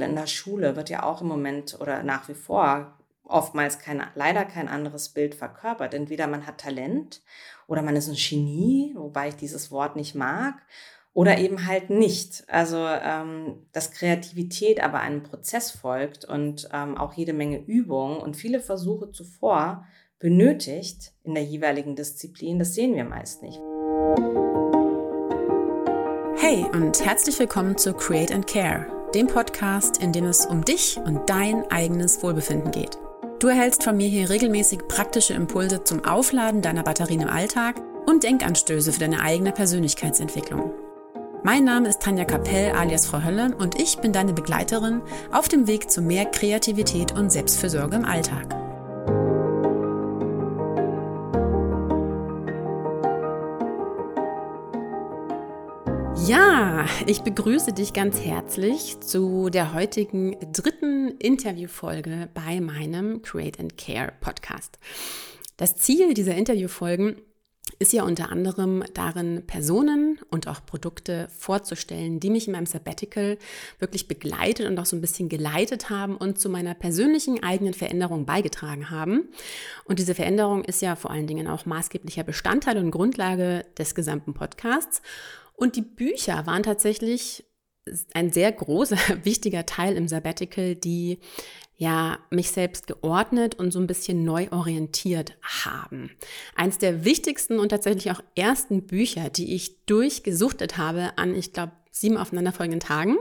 Beispiel in der Schule wird ja auch im Moment oder nach wie vor oftmals kein, leider kein anderes Bild verkörpert. Entweder man hat Talent oder man ist ein Genie, wobei ich dieses Wort nicht mag, oder eben halt nicht. Also, ähm, dass Kreativität aber einem Prozess folgt und ähm, auch jede Menge Übung und viele Versuche zuvor benötigt in der jeweiligen Disziplin, das sehen wir meist nicht. Hey und herzlich willkommen zu Create and Care, dem Podcast, in dem es um dich und dein eigenes Wohlbefinden geht. Du erhältst von mir hier regelmäßig praktische Impulse zum Aufladen deiner Batterien im Alltag und Denkanstöße für deine eigene Persönlichkeitsentwicklung. Mein Name ist Tanja Kapell alias Frau Hölle und ich bin deine Begleiterin auf dem Weg zu mehr Kreativität und Selbstfürsorge im Alltag. Ja, ich begrüße dich ganz herzlich zu der heutigen dritten Interviewfolge bei meinem Create and Care Podcast. Das Ziel dieser Interviewfolgen ist ja unter anderem darin, Personen und auch Produkte vorzustellen, die mich in meinem Sabbatical wirklich begleitet und auch so ein bisschen geleitet haben und zu meiner persönlichen eigenen Veränderung beigetragen haben. Und diese Veränderung ist ja vor allen Dingen auch maßgeblicher Bestandteil und Grundlage des gesamten Podcasts. Und die Bücher waren tatsächlich ein sehr großer, wichtiger Teil im Sabbatical, die ja mich selbst geordnet und so ein bisschen neu orientiert haben. Eins der wichtigsten und tatsächlich auch ersten Bücher, die ich durchgesuchtet habe an, ich glaube, sieben aufeinanderfolgenden Tagen,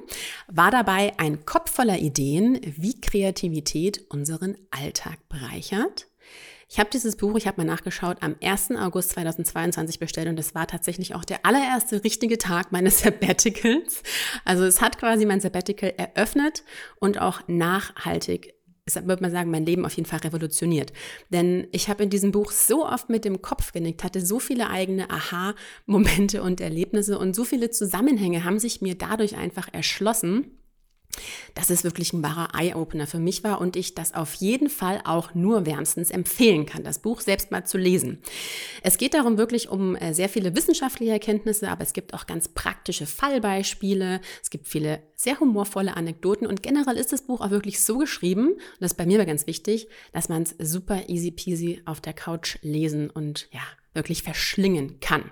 war dabei ein Kopf voller Ideen, wie Kreativität unseren Alltag bereichert. Ich habe dieses Buch, ich habe mal nachgeschaut, am 1. August 2022 bestellt und das war tatsächlich auch der allererste richtige Tag meines Sabbaticals. Also es hat quasi mein Sabbatical eröffnet und auch nachhaltig ich würde man sagen, mein Leben auf jeden Fall revolutioniert. Denn ich habe in diesem Buch so oft mit dem Kopf genickt, hatte so viele eigene Aha-Momente und Erlebnisse und so viele Zusammenhänge haben sich mir dadurch einfach erschlossen, dass es wirklich ein wahrer Eye-Opener für mich war und ich das auf jeden Fall auch nur wärmstens empfehlen kann, das Buch selbst mal zu lesen. Es geht darum wirklich um äh, sehr viele wissenschaftliche Erkenntnisse, aber es gibt auch ganz praktische Fallbeispiele, es gibt viele sehr humorvolle Anekdoten und generell ist das Buch auch wirklich so geschrieben, und das ist bei mir ganz wichtig, dass man es super easy peasy auf der Couch lesen und ja, wirklich verschlingen kann.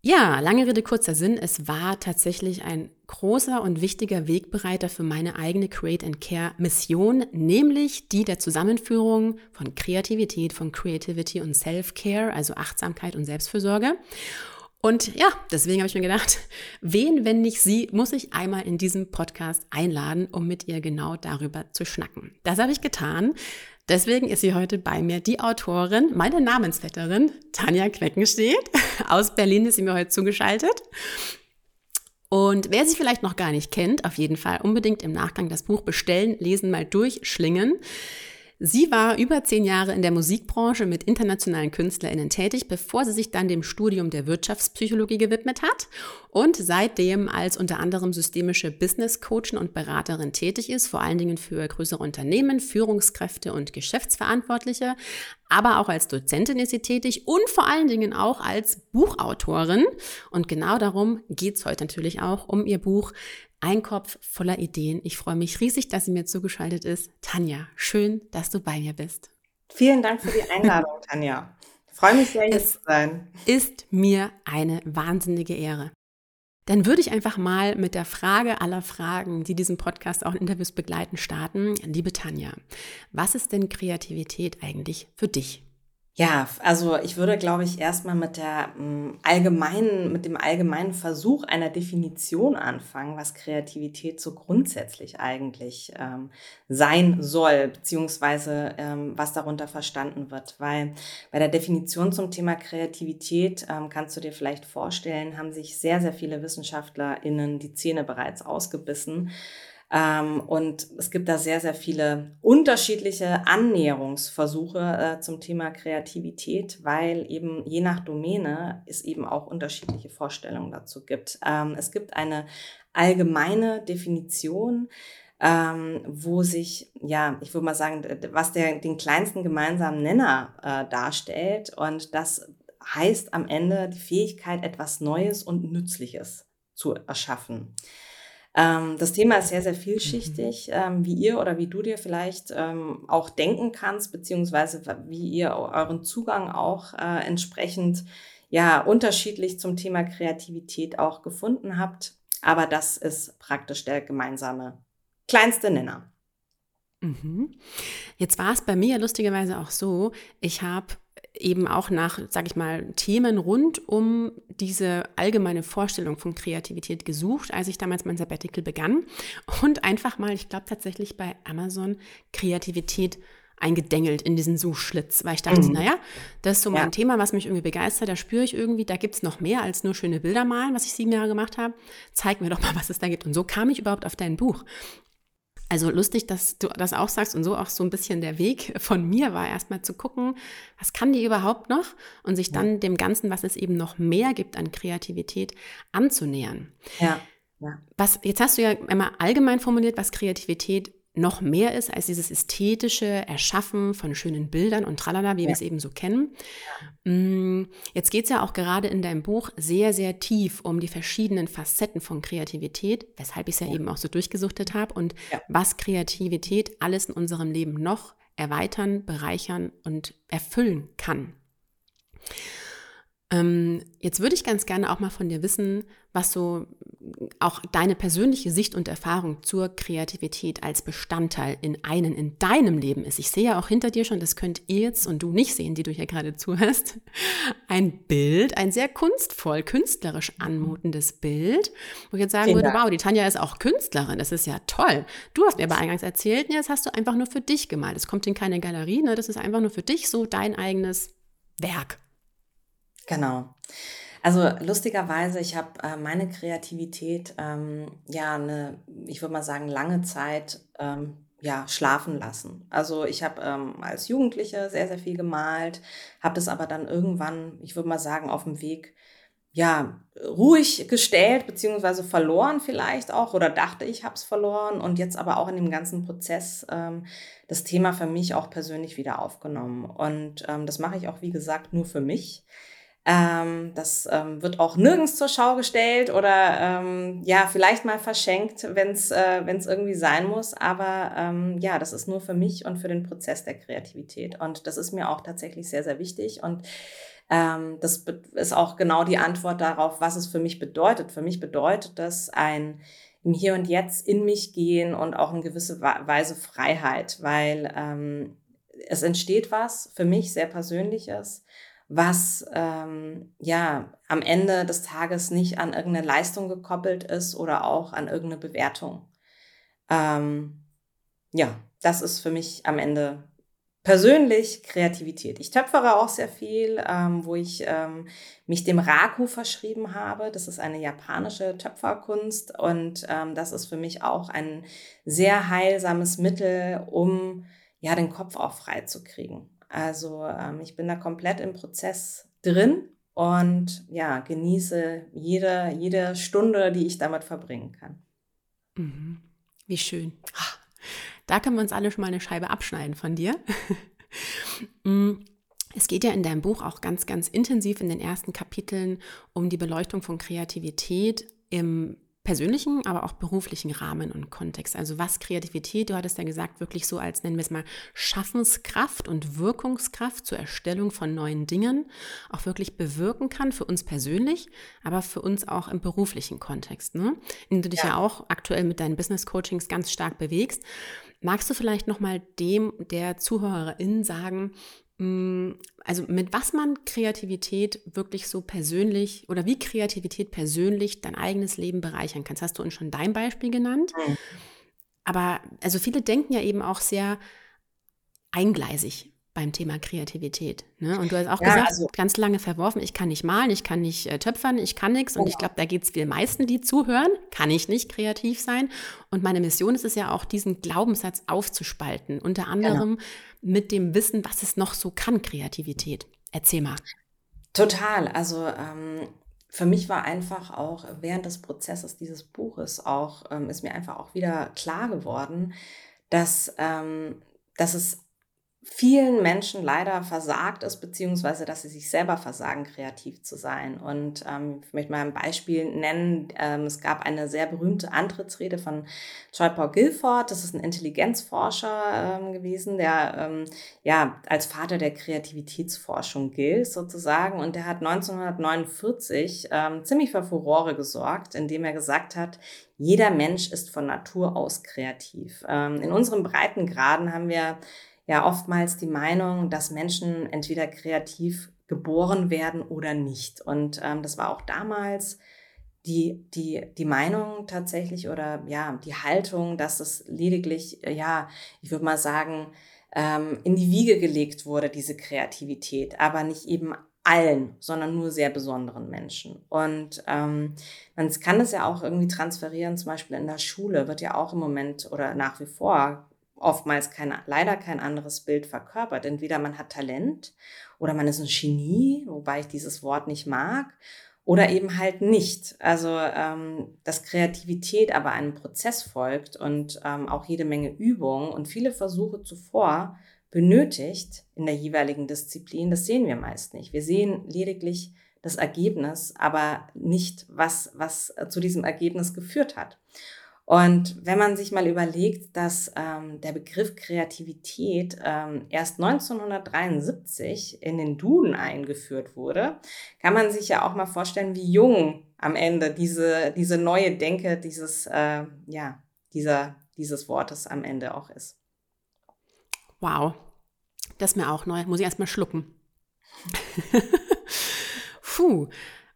Ja, lange Rede, kurzer Sinn. Es war tatsächlich ein großer und wichtiger Wegbereiter für meine eigene Create and Care Mission, nämlich die der Zusammenführung von Kreativität, von Creativity und Self-Care, also Achtsamkeit und Selbstfürsorge. Und ja, deswegen habe ich mir gedacht, wen, wenn nicht sie, muss ich einmal in diesem Podcast einladen, um mit ihr genau darüber zu schnacken. Das habe ich getan. Deswegen ist sie heute bei mir die Autorin, meine Namensvetterin, Tanja Queckenstedt. Aus Berlin ist sie mir heute zugeschaltet. Und wer sie vielleicht noch gar nicht kennt, auf jeden Fall unbedingt im Nachgang das Buch bestellen, lesen, mal durchschlingen. Sie war über zehn Jahre in der Musikbranche mit internationalen KünstlerInnen tätig, bevor sie sich dann dem Studium der Wirtschaftspsychologie gewidmet hat und seitdem als unter anderem systemische Business Coachin und Beraterin tätig ist, vor allen Dingen für größere Unternehmen, Führungskräfte und Geschäftsverantwortliche, aber auch als Dozentin ist sie tätig und vor allen Dingen auch als Buchautorin. Und genau darum geht's heute natürlich auch um ihr Buch ein Kopf voller Ideen. Ich freue mich riesig, dass sie mir zugeschaltet ist. Tanja, schön, dass du bei mir bist. Vielen Dank für die Einladung, Tanja. Ich freue mich sehr, hier zu sein. Ist mir eine wahnsinnige Ehre. Dann würde ich einfach mal mit der Frage aller Fragen, die diesen Podcast auch in Interviews begleiten, starten. Liebe Tanja, was ist denn Kreativität eigentlich für dich? Ja, also ich würde, glaube ich, erstmal mit der mm, allgemeinen, mit dem allgemeinen Versuch einer Definition anfangen, was Kreativität so grundsätzlich eigentlich ähm, sein soll, beziehungsweise ähm, was darunter verstanden wird. Weil bei der Definition zum Thema Kreativität ähm, kannst du dir vielleicht vorstellen, haben sich sehr, sehr viele WissenschaftlerInnen die Zähne bereits ausgebissen ähm, und es gibt da sehr, sehr viele unterschiedliche Annäherungsversuche äh, zum Thema Kreativität, weil eben je nach Domäne es eben auch unterschiedliche Vorstellungen dazu gibt. Ähm, es gibt eine allgemeine Definition, ähm, wo sich, ja, ich würde mal sagen, was der, den kleinsten gemeinsamen Nenner äh, darstellt. Und das heißt am Ende die Fähigkeit, etwas Neues und Nützliches zu erschaffen. Ähm, das Thema ist sehr, sehr vielschichtig, ähm, wie ihr oder wie du dir vielleicht ähm, auch denken kannst, beziehungsweise wie ihr euren Zugang auch äh, entsprechend ja unterschiedlich zum Thema Kreativität auch gefunden habt. Aber das ist praktisch der gemeinsame kleinste Nenner. Mhm. Jetzt war es bei mir lustigerweise auch so, ich habe eben auch nach, sage ich mal, Themen rund um diese allgemeine Vorstellung von Kreativität gesucht, als ich damals mein Sabbatical begann und einfach mal, ich glaube tatsächlich bei Amazon Kreativität eingedengelt in diesen Suchschlitz, weil ich dachte, mhm. naja, das ist so mein ja. Thema, was mich irgendwie begeistert, da spüre ich irgendwie, da gibt es noch mehr als nur schöne Bilder malen, was ich sieben Jahre gemacht habe. Zeig mir doch mal, was es da gibt. Und so kam ich überhaupt auf dein Buch. Also lustig, dass du das auch sagst und so auch so ein bisschen der Weg von mir war, erstmal zu gucken, was kann die überhaupt noch und sich dann dem Ganzen, was es eben noch mehr gibt an Kreativität, anzunähern. Ja. ja. Was, jetzt hast du ja immer allgemein formuliert, was Kreativität noch mehr ist als dieses ästhetische Erschaffen von schönen Bildern und tralala, wie ja. wir es eben so kennen. Mm, jetzt geht es ja auch gerade in deinem Buch sehr, sehr tief um die verschiedenen Facetten von Kreativität, weshalb ich es ja, ja, eben auch so durchgesuchtet habe und ja. was Kreativität alles in unserem Leben noch erweitern, bereichern und erfüllen kann. Ähm, jetzt würde ich ganz gerne auch mal von dir wissen, was so auch deine persönliche Sicht und Erfahrung zur Kreativität als Bestandteil in einen in deinem Leben ist. Ich sehe ja auch hinter dir schon, das könnt ihr jetzt und du nicht sehen, die du hier gerade zuhörst, ein Bild, ein sehr kunstvoll, künstlerisch anmutendes Bild, wo ich jetzt sagen würde, wow, die Tanja ist auch Künstlerin, das ist ja toll. Du hast mir aber eingangs erzählt, ja, das hast du einfach nur für dich gemalt. Es kommt in keine Galerie, ne? das ist einfach nur für dich so dein eigenes Werk. Genau. Also lustigerweise, ich habe äh, meine Kreativität ähm, ja eine, ich würde mal sagen, lange Zeit ähm, ja schlafen lassen. Also ich habe ähm, als Jugendliche sehr, sehr viel gemalt, habe das aber dann irgendwann, ich würde mal sagen, auf dem Weg ja, ruhig gestellt, beziehungsweise verloren vielleicht auch oder dachte, ich habe es verloren und jetzt aber auch in dem ganzen Prozess ähm, das Thema für mich auch persönlich wieder aufgenommen. Und ähm, das mache ich auch, wie gesagt, nur für mich. Ähm, das ähm, wird auch nirgends zur Schau gestellt oder ähm, ja, vielleicht mal verschenkt, wenn es äh, wenn's irgendwie sein muss. Aber ähm, ja, das ist nur für mich und für den Prozess der Kreativität. Und das ist mir auch tatsächlich sehr, sehr wichtig. Und ähm, das ist auch genau die Antwort darauf, was es für mich bedeutet. Für mich bedeutet das ein im Hier und Jetzt in mich gehen und auch in gewisse Weise Freiheit, weil ähm, es entsteht was für mich sehr Persönliches was ähm, ja am Ende des Tages nicht an irgendeine Leistung gekoppelt ist oder auch an irgendeine Bewertung. Ähm, ja, das ist für mich am Ende persönlich Kreativität. Ich töpfere auch sehr viel, ähm, wo ich ähm, mich dem Raku verschrieben habe. Das ist eine japanische Töpferkunst und ähm, das ist für mich auch ein sehr heilsames Mittel, um ja den Kopf auch frei zu kriegen. Also ähm, ich bin da komplett im Prozess drin und ja, genieße jede, jede Stunde, die ich damit verbringen kann. Mhm. Wie schön. Da können wir uns alle schon mal eine Scheibe abschneiden von dir. Mm, es geht ja in deinem Buch auch ganz, ganz intensiv in den ersten Kapiteln um die Beleuchtung von Kreativität im persönlichen, aber auch beruflichen Rahmen und Kontext. Also was Kreativität, du hattest ja gesagt, wirklich so als, nennen wir es mal, Schaffenskraft und Wirkungskraft zur Erstellung von neuen Dingen auch wirklich bewirken kann, für uns persönlich, aber für uns auch im beruflichen Kontext, ne? in dem du dich ja. ja auch aktuell mit deinen Business Coachings ganz stark bewegst. Magst du vielleicht nochmal dem der Zuhörerin sagen, also mit was man Kreativität wirklich so persönlich oder wie Kreativität persönlich dein eigenes Leben bereichern kann. Das hast du uns schon dein Beispiel genannt. Mhm. Aber also viele denken ja eben auch sehr eingleisig beim Thema Kreativität. Ne? Und du hast auch ja, gesagt, also, ganz lange verworfen, ich kann nicht malen, ich kann nicht äh, töpfern, ich kann nichts. Und genau. ich glaube, da geht es den meisten, die zuhören, kann ich nicht kreativ sein. Und meine Mission ist es ja auch, diesen Glaubenssatz aufzuspalten. Unter anderem genau. mit dem Wissen, was es noch so kann, Kreativität. Erzähl mal. Total. Also ähm, für mich war einfach auch während des Prozesses dieses Buches auch, ähm, ist mir einfach auch wieder klar geworden, dass, ähm, dass es vielen Menschen leider versagt ist, beziehungsweise dass sie sich selber versagen, kreativ zu sein. Und ähm, ich möchte mal ein Beispiel nennen. Ähm, es gab eine sehr berühmte Antrittsrede von Troy Paul Guilford. Das ist ein Intelligenzforscher ähm, gewesen, der ähm, ja als Vater der Kreativitätsforschung gilt sozusagen. Und der hat 1949 ähm, ziemlich für Furore gesorgt, indem er gesagt hat, jeder Mensch ist von Natur aus kreativ. Ähm, in unseren Breitengraden haben wir ja oftmals die Meinung, dass Menschen entweder kreativ geboren werden oder nicht. Und ähm, das war auch damals die, die, die Meinung tatsächlich oder ja, die Haltung, dass es lediglich, äh, ja, ich würde mal sagen, ähm, in die Wiege gelegt wurde, diese Kreativität, aber nicht eben allen, sondern nur sehr besonderen Menschen. Und ähm, man kann es ja auch irgendwie transferieren, zum Beispiel in der Schule wird ja auch im Moment oder nach wie vor oftmals kein, leider kein anderes Bild verkörpert. Entweder man hat Talent oder man ist ein Genie, wobei ich dieses Wort nicht mag, oder eben halt nicht. Also, ähm, dass Kreativität aber einem Prozess folgt und ähm, auch jede Menge Übung und viele Versuche zuvor benötigt in der jeweiligen Disziplin, das sehen wir meist nicht. Wir sehen lediglich das Ergebnis, aber nicht, was, was zu diesem Ergebnis geführt hat. Und wenn man sich mal überlegt, dass ähm, der Begriff Kreativität ähm, erst 1973 in den Duden eingeführt wurde, kann man sich ja auch mal vorstellen, wie jung am Ende diese, diese neue Denke dieses, äh, ja, dieser, dieses Wortes am Ende auch ist. Wow, das ist mir auch neu. Muss ich erstmal schlucken. Puh,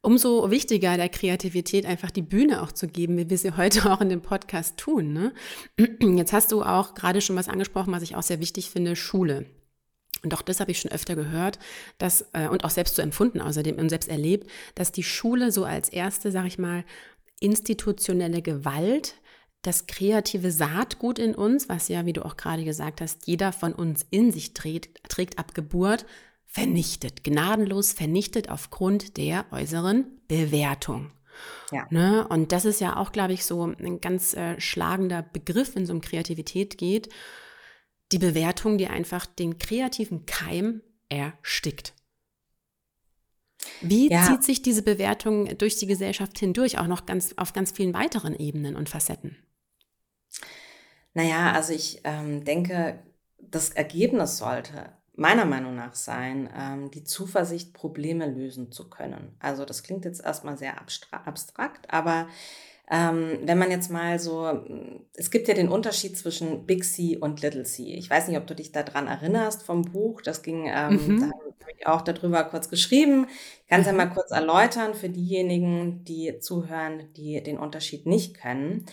umso wichtiger der Kreativität einfach die Bühne auch zu geben, wie wir sie heute auch in dem Podcast tun. Ne? Jetzt hast du auch gerade schon was angesprochen, was ich auch sehr wichtig finde, Schule. Und auch das habe ich schon öfter gehört, dass, äh, und auch selbst so empfunden außerdem und selbst erlebt, dass die Schule so als erste, sag ich mal, institutionelle Gewalt das kreative Saatgut in uns, was ja, wie du auch gerade gesagt hast, jeder von uns in sich trägt, trägt ab Geburt, vernichtet, gnadenlos vernichtet aufgrund der äußeren Bewertung. Ja. Ne? Und das ist ja auch, glaube ich, so ein ganz äh, schlagender Begriff, wenn es um Kreativität geht. Die Bewertung, die einfach den kreativen Keim erstickt. Wie ja. zieht sich diese Bewertung durch die Gesellschaft hindurch, auch noch ganz auf ganz vielen weiteren Ebenen und Facetten? Naja, also ich ähm, denke, das Ergebnis sollte meiner Meinung nach sein, ähm, die Zuversicht, Probleme lösen zu können. Also das klingt jetzt erstmal sehr abstrakt, aber ähm, wenn man jetzt mal so, es gibt ja den Unterschied zwischen Big C und Little C. Ich weiß nicht, ob du dich daran erinnerst vom Buch. Das ging, ähm, mhm. da habe ich auch darüber kurz geschrieben. Ich kann es ja mal kurz erläutern für diejenigen, die zuhören, die den Unterschied nicht können.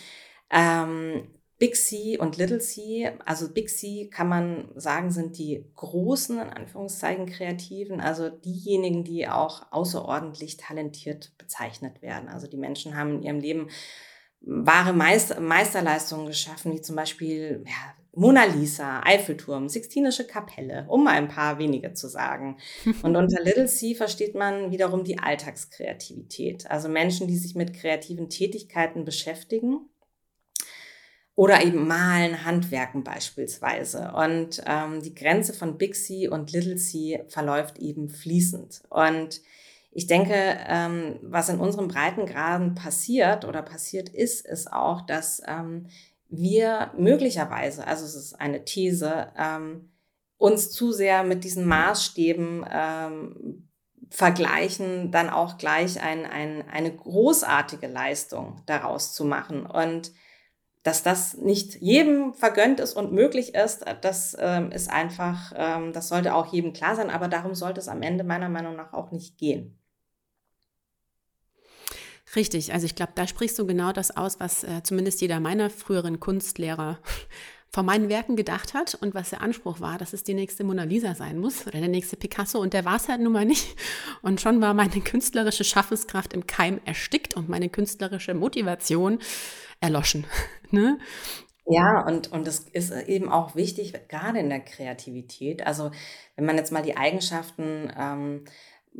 Ähm, Big C und Little C, also Big C kann man sagen, sind die großen, in Anführungszeichen, Kreativen, also diejenigen, die auch außerordentlich talentiert bezeichnet werden. Also die Menschen haben in ihrem Leben wahre Meister Meisterleistungen geschaffen, wie zum Beispiel ja, Mona Lisa, Eiffelturm, Sixtinische Kapelle, um mal ein paar wenige zu sagen. Und unter Little C versteht man wiederum die Alltagskreativität, also Menschen, die sich mit kreativen Tätigkeiten beschäftigen oder eben Malen, Handwerken beispielsweise. Und ähm, die Grenze von Big C und Little C verläuft eben fließend. Und ich denke, ähm, was in unseren Breitengraden passiert oder passiert ist, ist auch, dass ähm, wir möglicherweise, also es ist eine These, ähm, uns zu sehr mit diesen Maßstäben ähm, vergleichen, dann auch gleich ein, ein, eine großartige Leistung daraus zu machen. Und dass das nicht jedem vergönnt ist und möglich ist, das ähm, ist einfach, ähm, das sollte auch jedem klar sein, aber darum sollte es am Ende meiner Meinung nach auch nicht gehen. Richtig, also ich glaube, da sprichst du genau das aus, was äh, zumindest jeder meiner früheren Kunstlehrer von meinen Werken gedacht hat und was der Anspruch war, dass es die nächste Mona Lisa sein muss oder der nächste Picasso und der war es halt nun mal nicht. Und schon war meine künstlerische Schaffenskraft im Keim erstickt und meine künstlerische Motivation erloschen. ne? Ja, und, und das ist eben auch wichtig, gerade in der Kreativität. Also wenn man jetzt mal die Eigenschaften ähm,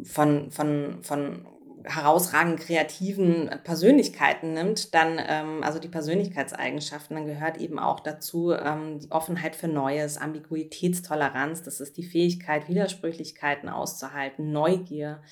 von, von, von herausragenden kreativen Persönlichkeiten nimmt, dann, ähm, also die Persönlichkeitseigenschaften, dann gehört eben auch dazu ähm, die Offenheit für Neues, Ambiguitätstoleranz, das ist die Fähigkeit, Widersprüchlichkeiten auszuhalten, Neugier,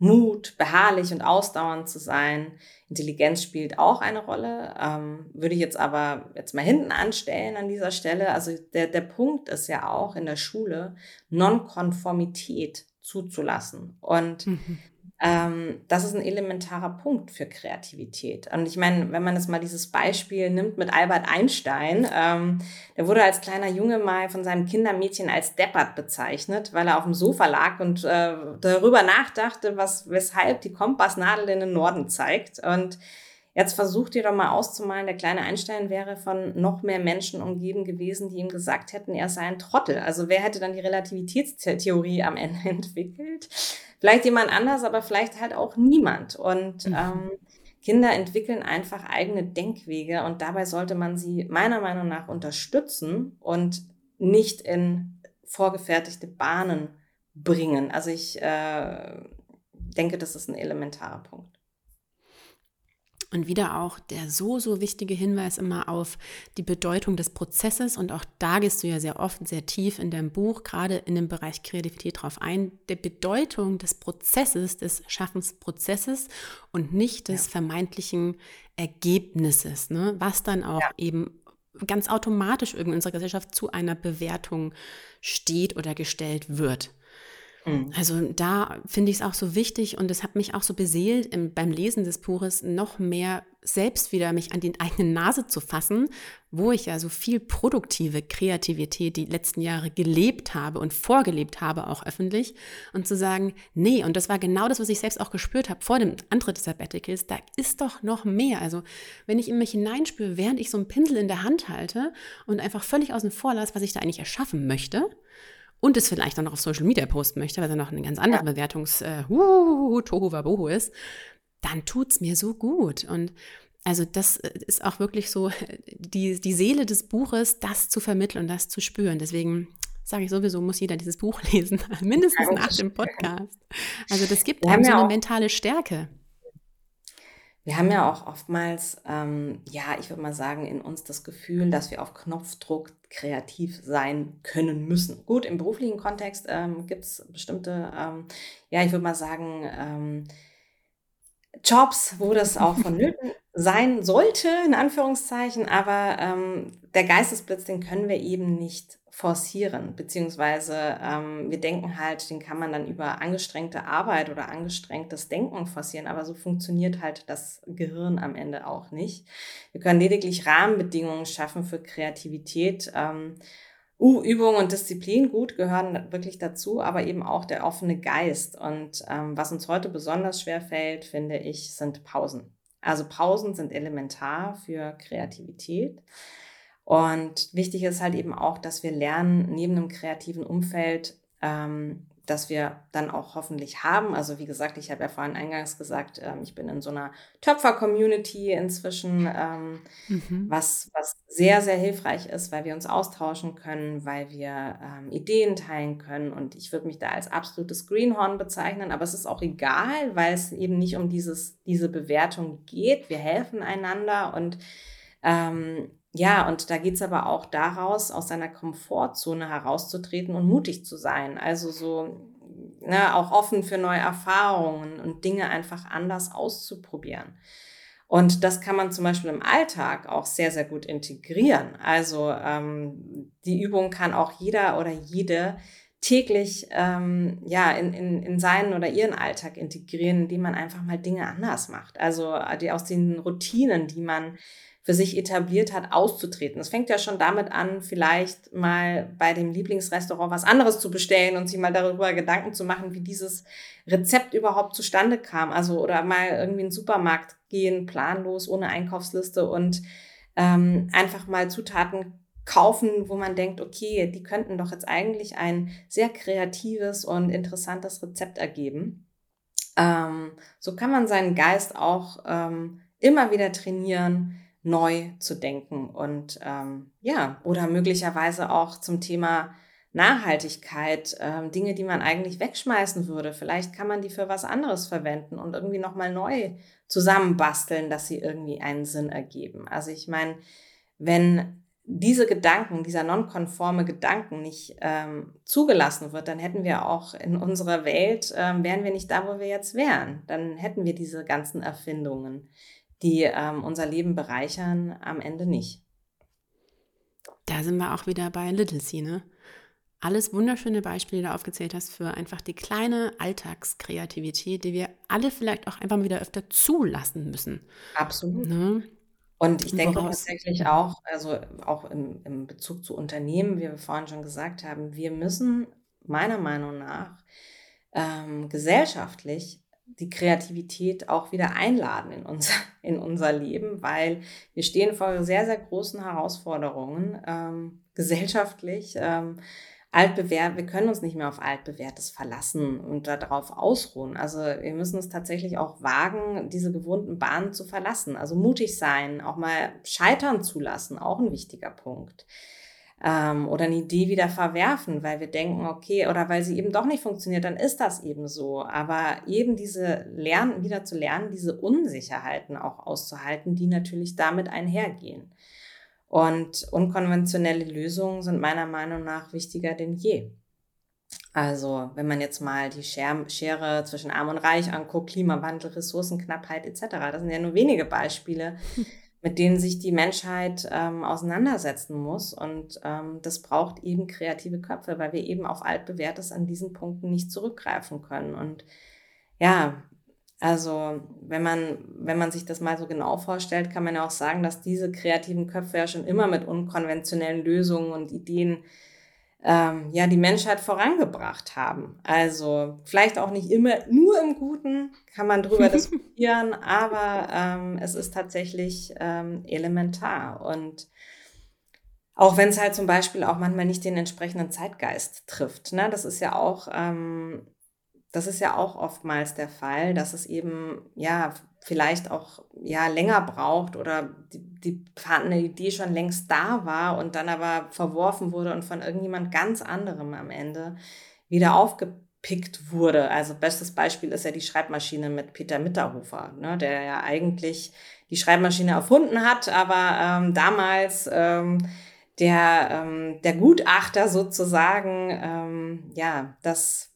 Mut, beharrlich und ausdauernd zu sein. Intelligenz spielt auch eine Rolle, ähm, würde ich jetzt aber jetzt mal hinten anstellen an dieser Stelle. Also der, der Punkt ist ja auch in der Schule, Nonkonformität zuzulassen. Und mhm. Ähm, das ist ein elementarer Punkt für Kreativität. Und ich meine, wenn man jetzt mal dieses Beispiel nimmt mit Albert Einstein, ähm, der wurde als kleiner Junge mal von seinem Kindermädchen als deppert bezeichnet, weil er auf dem Sofa lag und äh, darüber nachdachte, was, weshalb die Kompassnadel in den Norden zeigt. Und Jetzt versucht ihr doch mal auszumalen, der kleine Einstein wäre von noch mehr Menschen umgeben gewesen, die ihm gesagt hätten, er sei ein Trottel. Also wer hätte dann die Relativitätstheorie am Ende entwickelt? Vielleicht jemand anders, aber vielleicht halt auch niemand. Und mhm. ähm, Kinder entwickeln einfach eigene Denkwege und dabei sollte man sie meiner Meinung nach unterstützen und nicht in vorgefertigte Bahnen bringen. Also ich äh, denke, das ist ein elementarer Punkt. Und wieder auch der so, so wichtige Hinweis immer auf die Bedeutung des Prozesses. Und auch da gehst du ja sehr oft, sehr tief in deinem Buch, gerade in dem Bereich Kreativität drauf ein. Der Bedeutung des Prozesses, des Schaffensprozesses und nicht des ja. vermeintlichen Ergebnisses, ne? was dann auch ja. eben ganz automatisch in unserer Gesellschaft zu einer Bewertung steht oder gestellt wird. Mhm. Also da finde ich es auch so wichtig und es hat mich auch so beseelt, im, beim Lesen des Buches noch mehr selbst wieder mich an die eigene Nase zu fassen, wo ich ja so viel produktive Kreativität die letzten Jahre gelebt habe und vorgelebt habe, auch öffentlich, und zu sagen, nee, und das war genau das, was ich selbst auch gespürt habe vor dem Antritt des Sabbaticals, da ist doch noch mehr. Also wenn ich in mich hineinspüre, während ich so einen Pinsel in der Hand halte und einfach völlig außen vor lasse, was ich da eigentlich erschaffen möchte, und es vielleicht auch noch auf Social Media posten möchte, weil er noch eine ganz andere ja. Bewertungs äh, uh, Tohu Wabohu ist, dann tut es mir so gut. Und also das äh, ist auch wirklich so die, die Seele des Buches, das zu vermitteln und das zu spüren. Deswegen sage ich sowieso, muss jeder dieses Buch lesen, mindestens nach dem Podcast. Also das gibt einem so eine mentale Stärke. Wir haben ja auch oftmals, ähm, ja, ich würde mal sagen, in uns das Gefühl, dass wir auf Knopfdruck kreativ sein können müssen. Gut, im beruflichen Kontext ähm, gibt es bestimmte, ähm, ja, ich würde mal sagen, ähm, Jobs, wo das auch vonnöten sein sollte, in Anführungszeichen, aber ähm, der Geistesblitz, den können wir eben nicht forcieren, beziehungsweise ähm, wir denken halt, den kann man dann über angestrengte Arbeit oder angestrengtes Denken forcieren, aber so funktioniert halt das Gehirn am Ende auch nicht. Wir können lediglich Rahmenbedingungen schaffen für Kreativität. Ähm, Übung und Disziplin, gut, gehören wirklich dazu, aber eben auch der offene Geist. Und ähm, was uns heute besonders schwer fällt, finde ich, sind Pausen. Also Pausen sind elementar für Kreativität. Und wichtig ist halt eben auch, dass wir lernen, neben einem kreativen Umfeld, ähm, dass wir dann auch hoffentlich haben. Also wie gesagt, ich habe ja vorhin eingangs gesagt, ähm, ich bin in so einer Töpfer-Community inzwischen, ähm, mhm. was, was sehr, sehr hilfreich ist, weil wir uns austauschen können, weil wir ähm, Ideen teilen können. Und ich würde mich da als absolutes Greenhorn bezeichnen, aber es ist auch egal, weil es eben nicht um dieses, diese Bewertung geht. Wir helfen einander und ähm, ja, und da geht es aber auch daraus, aus seiner Komfortzone herauszutreten und mutig zu sein. Also so ne, auch offen für neue Erfahrungen und Dinge einfach anders auszuprobieren. Und das kann man zum Beispiel im Alltag auch sehr, sehr gut integrieren. Also ähm, die Übung kann auch jeder oder jede täglich ähm, ja in, in, in seinen oder ihren Alltag integrieren, indem man einfach mal Dinge anders macht. Also die aus den Routinen, die man für sich etabliert hat, auszutreten. Es fängt ja schon damit an, vielleicht mal bei dem Lieblingsrestaurant was anderes zu bestellen und sich mal darüber Gedanken zu machen, wie dieses Rezept überhaupt zustande kam. Also oder mal irgendwie in den Supermarkt gehen, planlos, ohne Einkaufsliste und ähm, einfach mal Zutaten kaufen, wo man denkt, okay, die könnten doch jetzt eigentlich ein sehr kreatives und interessantes Rezept ergeben. Ähm, so kann man seinen Geist auch ähm, immer wieder trainieren, neu zu denken und ähm, ja, oder möglicherweise auch zum Thema Nachhaltigkeit, äh, Dinge, die man eigentlich wegschmeißen würde. Vielleicht kann man die für was anderes verwenden und irgendwie nochmal neu zusammenbasteln, dass sie irgendwie einen Sinn ergeben. Also ich meine, wenn diese Gedanken, dieser nonkonforme Gedanken nicht ähm, zugelassen wird, dann hätten wir auch in unserer Welt, ähm, wären wir nicht da, wo wir jetzt wären. Dann hätten wir diese ganzen Erfindungen, die ähm, unser Leben bereichern, am Ende nicht. Da sind wir auch wieder bei Literacy, ne? Alles wunderschöne Beispiele, die du aufgezählt hast, für einfach die kleine Alltagskreativität, die wir alle vielleicht auch einfach mal wieder öfter zulassen müssen. Absolut. Ne? Und ich denke Woraus? tatsächlich auch, also auch im, im Bezug zu Unternehmen, wie wir vorhin schon gesagt haben, wir müssen meiner Meinung nach ähm, gesellschaftlich die Kreativität auch wieder einladen in unser, in unser Leben, weil wir stehen vor sehr, sehr großen Herausforderungen ähm, gesellschaftlich. Ähm, altbewährt, wir können uns nicht mehr auf altbewährtes verlassen und darauf ausruhen. Also wir müssen es tatsächlich auch wagen, diese gewohnten Bahnen zu verlassen. Also mutig sein, auch mal scheitern zulassen, auch ein wichtiger Punkt ähm, oder eine Idee wieder verwerfen, weil wir denken, okay, oder weil sie eben doch nicht funktioniert, dann ist das eben so. Aber eben diese Lernen, wieder zu lernen, diese Unsicherheiten auch auszuhalten, die natürlich damit einhergehen. Und unkonventionelle Lösungen sind meiner Meinung nach wichtiger denn je. Also, wenn man jetzt mal die Schere zwischen Arm und Reich anguckt, Klimawandel, Ressourcenknappheit etc., das sind ja nur wenige Beispiele, mit denen sich die Menschheit ähm, auseinandersetzen muss. Und ähm, das braucht eben kreative Köpfe, weil wir eben auf altbewährtes an diesen Punkten nicht zurückgreifen können. Und ja, also wenn man, wenn man sich das mal so genau vorstellt, kann man ja auch sagen, dass diese kreativen Köpfe ja schon immer mit unkonventionellen Lösungen und Ideen ähm, ja die Menschheit vorangebracht haben. Also vielleicht auch nicht immer nur im Guten, kann man drüber diskutieren, aber ähm, es ist tatsächlich ähm, elementar. Und auch wenn es halt zum Beispiel auch manchmal nicht den entsprechenden Zeitgeist trifft. Ne? Das ist ja auch, ähm, das ist ja auch oftmals der Fall, dass es eben ja vielleicht auch ja länger braucht oder die, die vorhandene Idee schon längst da war und dann aber verworfen wurde und von irgendjemand ganz anderem am Ende wieder aufgepickt wurde. Also bestes Beispiel ist ja die Schreibmaschine mit Peter Mitterhofer, ne, der ja eigentlich die Schreibmaschine erfunden hat, aber ähm, damals ähm, der, ähm, der Gutachter sozusagen, ähm, ja, das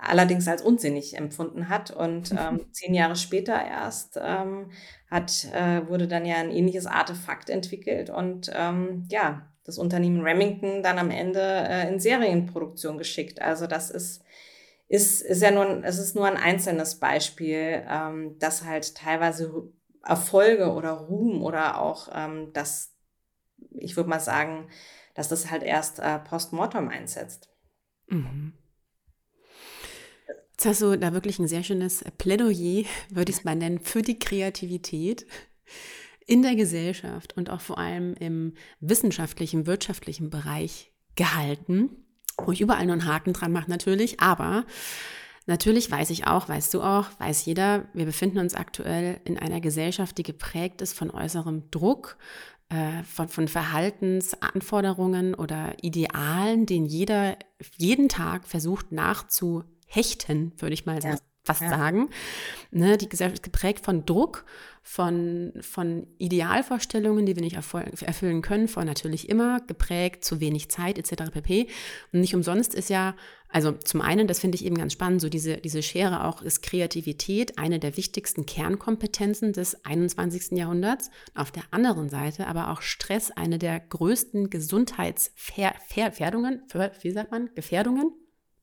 allerdings als unsinnig empfunden hat. Und mhm. ähm, zehn Jahre später erst ähm, hat, äh, wurde dann ja ein ähnliches Artefakt entwickelt und ähm, ja, das Unternehmen Remington dann am Ende äh, in Serienproduktion geschickt. Also das ist, ist, ist ja nur, es ist nur ein einzelnes Beispiel, ähm, dass halt teilweise Erfolge oder Ruhm oder auch ähm, das, ich würde mal sagen, dass das halt erst äh, postmortem einsetzt. Mhm. Jetzt hast du da wirklich ein sehr schönes Plädoyer, würde ich es mal nennen, für die Kreativität in der Gesellschaft und auch vor allem im wissenschaftlichen, wirtschaftlichen Bereich gehalten, wo ich überall nur einen Haken dran mache natürlich, aber natürlich weiß ich auch, weißt du auch, weiß jeder, wir befinden uns aktuell in einer Gesellschaft, die geprägt ist von äußerem Druck, äh, von, von Verhaltensanforderungen oder Idealen, den jeder jeden Tag versucht nachzu hechten, würde ich mal ja. fast ja. sagen. Ne, die Gesellschaft ist geprägt von Druck, von, von Idealvorstellungen, die wir nicht erfüllen können, von natürlich immer geprägt, zu wenig Zeit etc. pp. Und nicht umsonst ist ja, also zum einen, das finde ich eben ganz spannend, so diese, diese Schere auch ist Kreativität eine der wichtigsten Kernkompetenzen des 21. Jahrhunderts. Auf der anderen Seite aber auch Stress eine der größten Gesundheitsgefährdungen, wie sagt man, Gefährdungen?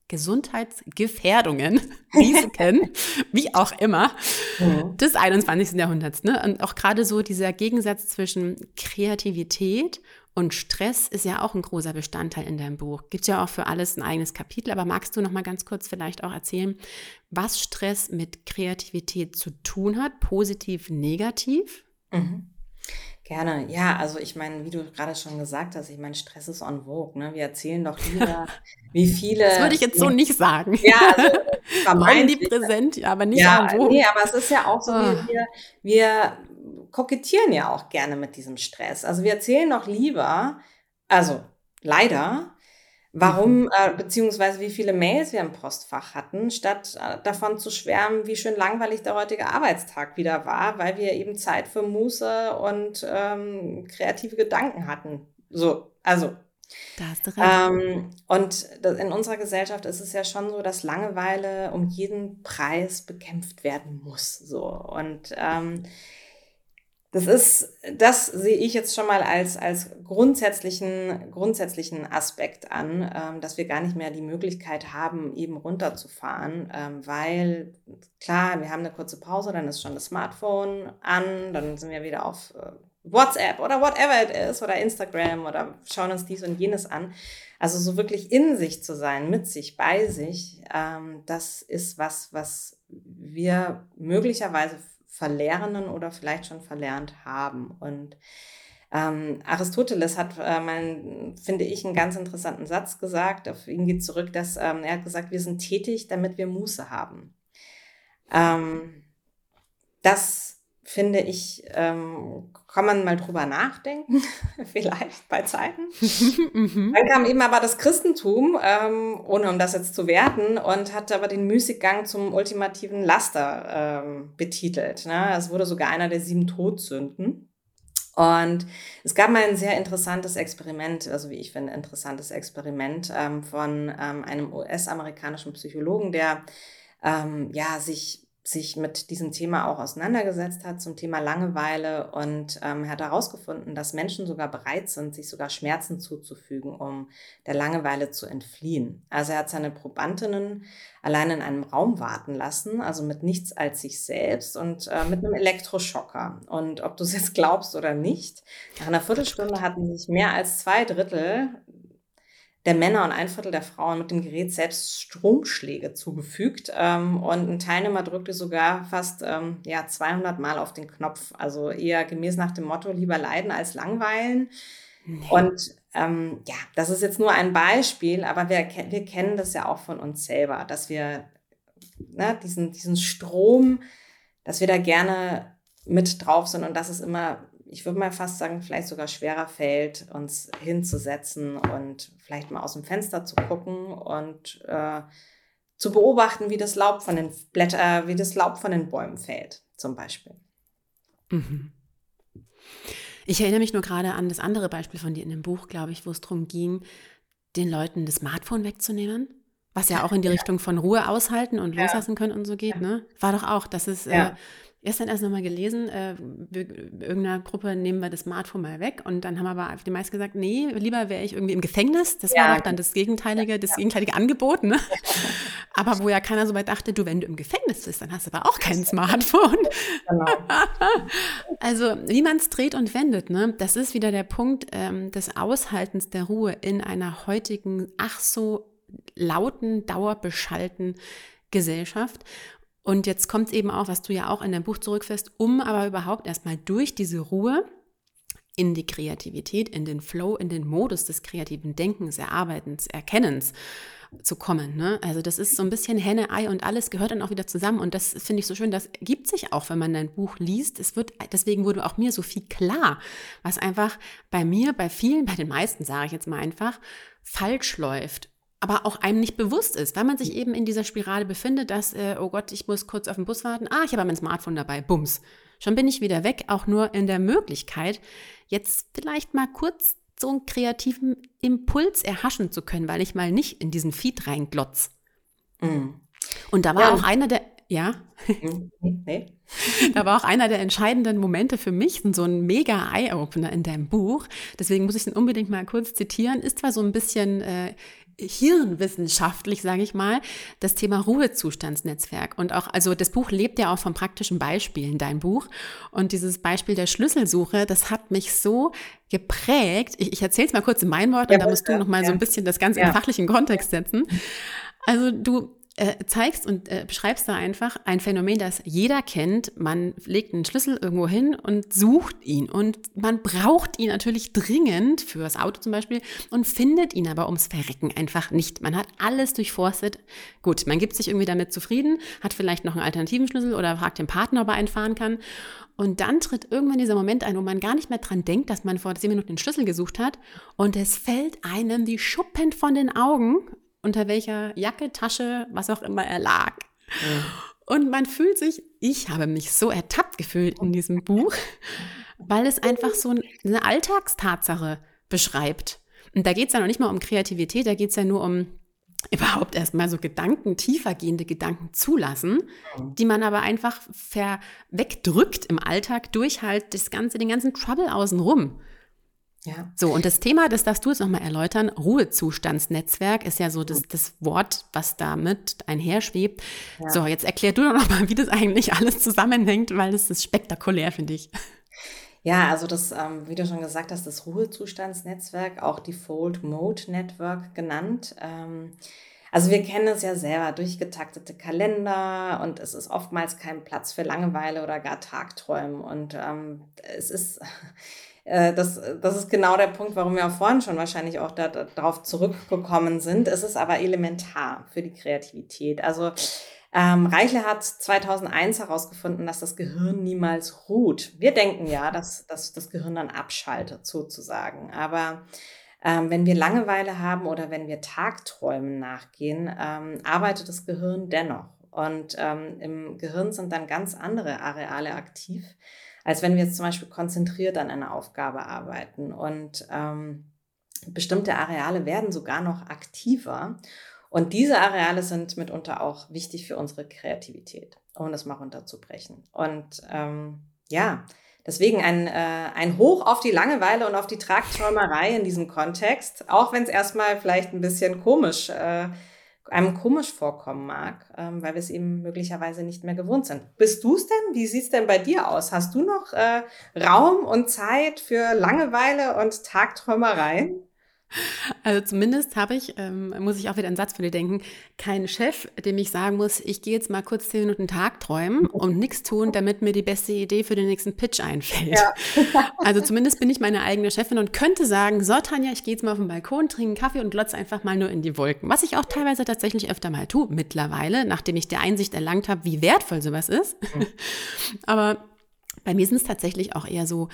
Gesundheitsgefährdungen, Risiken, wie auch immer, mhm. des 21. Jahrhunderts. Ne? Und auch gerade so dieser Gegensatz zwischen Kreativität und Stress ist ja auch ein großer Bestandteil in deinem Buch. Gibt ja auch für alles ein eigenes Kapitel, aber magst du noch mal ganz kurz vielleicht auch erzählen, was Stress mit Kreativität zu tun hat, positiv, negativ? Mhm. Gerne. Ja, also ich meine, wie du gerade schon gesagt hast, ich meine, Stress ist on vogue. Ne? Wir erzählen doch lieber, wie viele. Das würde ich jetzt so nicht sagen. Ja, also vermeintlich. präsent, aber nicht ja, on vogue. Nee, aber es ist ja auch so, oh. wir, wir kokettieren ja auch gerne mit diesem Stress. Also wir erzählen doch lieber, also leider, Warum, mhm. äh, beziehungsweise wie viele Mails wir im Postfach hatten, statt äh, davon zu schwärmen, wie schön langweilig der heutige Arbeitstag wieder war, weil wir eben Zeit für Muße und ähm, kreative Gedanken hatten. So, also. Da hast du recht. Ähm, und in unserer Gesellschaft ist es ja schon so, dass Langeweile um jeden Preis bekämpft werden muss. So. Und ähm, das ist, das sehe ich jetzt schon mal als, als grundsätzlichen, grundsätzlichen Aspekt an, ähm, dass wir gar nicht mehr die Möglichkeit haben, eben runterzufahren, ähm, weil klar, wir haben eine kurze Pause, dann ist schon das Smartphone an, dann sind wir wieder auf äh, WhatsApp oder whatever it is oder Instagram oder schauen uns dies und jenes an. Also so wirklich in sich zu sein, mit sich, bei sich, ähm, das ist was, was wir möglicherweise verlernen oder vielleicht schon verlernt haben. Und ähm, Aristoteles hat, äh, mein, finde ich, einen ganz interessanten Satz gesagt. Auf ihn geht zurück, dass ähm, er hat gesagt, wir sind tätig, damit wir Muße haben. Ähm, das finde ich, ähm, kann man mal drüber nachdenken, vielleicht bei Zeiten. Mhm. Dann kam eben aber das Christentum, ähm, ohne um das jetzt zu werten, und hat aber den Müßiggang zum ultimativen Laster ähm, betitelt. Ne? Es wurde sogar einer der sieben Todsünden. Und es gab mal ein sehr interessantes Experiment, also wie ich finde, interessantes Experiment ähm, von ähm, einem US-amerikanischen Psychologen, der ähm, ja sich sich mit diesem Thema auch auseinandergesetzt hat, zum Thema Langeweile und ähm, er hat herausgefunden, dass Menschen sogar bereit sind, sich sogar Schmerzen zuzufügen, um der Langeweile zu entfliehen. Also er hat seine Probandinnen allein in einem Raum warten lassen, also mit nichts als sich selbst und äh, mit einem Elektroschocker. Und ob du es jetzt glaubst oder nicht, nach einer Viertelstunde hatten sich mehr als zwei Drittel der Männer und ein Viertel der Frauen mit dem Gerät selbst Stromschläge zugefügt. Ähm, und ein Teilnehmer drückte sogar fast ähm, ja, 200 Mal auf den Knopf. Also eher gemäß nach dem Motto, lieber leiden als langweilen. Nee. Und ähm, ja, das ist jetzt nur ein Beispiel, aber wir, wir kennen das ja auch von uns selber, dass wir ne, diesen, diesen Strom, dass wir da gerne mit drauf sind und das ist immer ich würde mal fast sagen, vielleicht sogar schwerer fällt, uns hinzusetzen und vielleicht mal aus dem Fenster zu gucken und äh, zu beobachten, wie das Laub von den Blätter, äh, wie das Laub von den Bäumen fällt, zum Beispiel. Mhm. Ich erinnere mich nur gerade an das andere Beispiel von dir in dem Buch, glaube ich, wo es darum ging, den Leuten das Smartphone wegzunehmen. Was ja auch in die Richtung von Ruhe aushalten und loslassen können und so geht, ne? War doch auch, dass es ja. äh, gestern erst nochmal gelesen, äh, irgendeiner Gruppe nehmen wir das Smartphone mal weg und dann haben aber die meisten gesagt, nee, lieber wäre ich irgendwie im Gefängnis. Das ja. war doch dann das gegenteilige, das gegenteilige Angebot, ne? aber wo ja keiner so weit dachte, du, wenn du im Gefängnis bist, dann hast du aber auch kein Smartphone. Genau. also wie man es dreht und wendet, ne? Das ist wieder der Punkt ähm, des Aushaltens der Ruhe in einer heutigen, ach so lauten, dauerbeschallten Gesellschaft. Und jetzt kommt es eben auch, was du ja auch in deinem Buch zurückfährst, um aber überhaupt erstmal durch diese Ruhe in die Kreativität, in den Flow, in den Modus des kreativen Denkens, Erarbeitens, Erkennens zu kommen. Ne? Also das ist so ein bisschen Henne, Ei und alles gehört dann auch wieder zusammen. Und das finde ich so schön, das gibt sich auch, wenn man dein Buch liest. Es wird, deswegen wurde auch mir so viel klar, was einfach bei mir, bei vielen, bei den meisten, sage ich jetzt mal einfach, falsch läuft aber auch einem nicht bewusst ist, weil man sich eben in dieser Spirale befindet, dass, äh, oh Gott, ich muss kurz auf den Bus warten, ah, ich habe mein Smartphone dabei, bums. Schon bin ich wieder weg, auch nur in der Möglichkeit, jetzt vielleicht mal kurz so einen kreativen Impuls erhaschen zu können, weil ich mal nicht in diesen Feed reinglotz. Mhm. Und da war ja. auch einer der, ja. Mhm. Nee. Da war auch einer der entscheidenden Momente für mich, so ein mega Eye-Opener in deinem Buch. Deswegen muss ich den unbedingt mal kurz zitieren. Ist zwar so ein bisschen äh, hirnwissenschaftlich, sage ich mal, das Thema Ruhezustandsnetzwerk. Und auch, also das Buch lebt ja auch von praktischen Beispielen, dein Buch. Und dieses Beispiel der Schlüsselsuche, das hat mich so geprägt. Ich, ich erzähle es mal kurz in meinen Worten ja, und da musst du noch mal ja. so ein bisschen das Ganze ja. in fachlichen Kontext setzen. Also du äh, zeigst und äh, beschreibst da einfach ein Phänomen, das jeder kennt. Man legt einen Schlüssel irgendwo hin und sucht ihn. Und man braucht ihn natürlich dringend fürs Auto zum Beispiel und findet ihn aber ums Verrecken einfach nicht. Man hat alles durchforstet. Gut, man gibt sich irgendwie damit zufrieden, hat vielleicht noch einen alternativen Schlüssel oder fragt den Partner, ob er einen fahren kann. Und dann tritt irgendwann dieser Moment ein, wo man gar nicht mehr dran denkt, dass man vor zehn Minuten den Schlüssel gesucht hat. Und es fällt einem die Schuppen von den Augen unter welcher Jacke, Tasche, was auch immer er lag. Ja. Und man fühlt sich, ich habe mich so ertappt gefühlt in diesem Buch, weil es einfach so eine Alltagstatsache beschreibt. Und da geht es ja noch nicht mal um Kreativität, da geht es ja nur um überhaupt erstmal so Gedanken, tiefergehende Gedanken zulassen, die man aber einfach wegdrückt im Alltag durch halt das ganze, den ganzen Trouble außenrum. Ja. So, und das Thema, das darfst du jetzt nochmal erläutern, Ruhezustandsnetzwerk ist ja so das, das Wort, was damit einherschwebt. Ja. So, jetzt erklär du doch nochmal, wie das eigentlich alles zusammenhängt, weil das ist spektakulär, finde ich. Ja, also das, ähm, wie du schon gesagt hast, das Ruhezustandsnetzwerk, auch Default Mode Network genannt. Ähm, also wir kennen es ja selber, durchgetaktete Kalender und es ist oftmals kein Platz für Langeweile oder gar Tagträumen. Und ähm, es ist äh, das, das ist genau der Punkt, warum wir auch vorhin schon wahrscheinlich auch da, darauf zurückgekommen sind. Es ist aber elementar für die Kreativität. Also ähm, Reichle hat 2001 herausgefunden, dass das Gehirn niemals ruht. Wir denken ja, dass, dass das Gehirn dann abschaltet, sozusagen. Aber ähm, wenn wir Langeweile haben oder wenn wir Tagträumen nachgehen, ähm, arbeitet das Gehirn dennoch. Und ähm, im Gehirn sind dann ganz andere Areale aktiv als wenn wir jetzt zum Beispiel konzentriert an einer Aufgabe arbeiten. Und ähm, bestimmte Areale werden sogar noch aktiver. Und diese Areale sind mitunter auch wichtig für unsere Kreativität, um das mal runterzubrechen. Und ähm, ja, deswegen ein, äh, ein Hoch auf die Langeweile und auf die Tragträumerei in diesem Kontext, auch wenn es erstmal vielleicht ein bisschen komisch äh, einem komisch vorkommen mag, ähm, weil wir es eben möglicherweise nicht mehr gewohnt sind. Bist du es denn? Wie sieht es denn bei dir aus? Hast du noch äh, Raum und Zeit für Langeweile und Tagträumereien? Also zumindest habe ich, ähm, muss ich auch wieder einen Satz von dir denken, keinen Chef, dem ich sagen muss, ich gehe jetzt mal kurz zehn Minuten Tag träumen und nichts tun, damit mir die beste Idee für den nächsten Pitch einfällt. Ja. Also zumindest bin ich meine eigene Chefin und könnte sagen, so Tanja, ich gehe jetzt mal auf den Balkon, trinke einen Kaffee und glotze einfach mal nur in die Wolken. Was ich auch teilweise tatsächlich öfter mal tue, mittlerweile, nachdem ich der Einsicht erlangt habe, wie wertvoll sowas ist. Mhm. Aber bei mir sind es tatsächlich auch eher so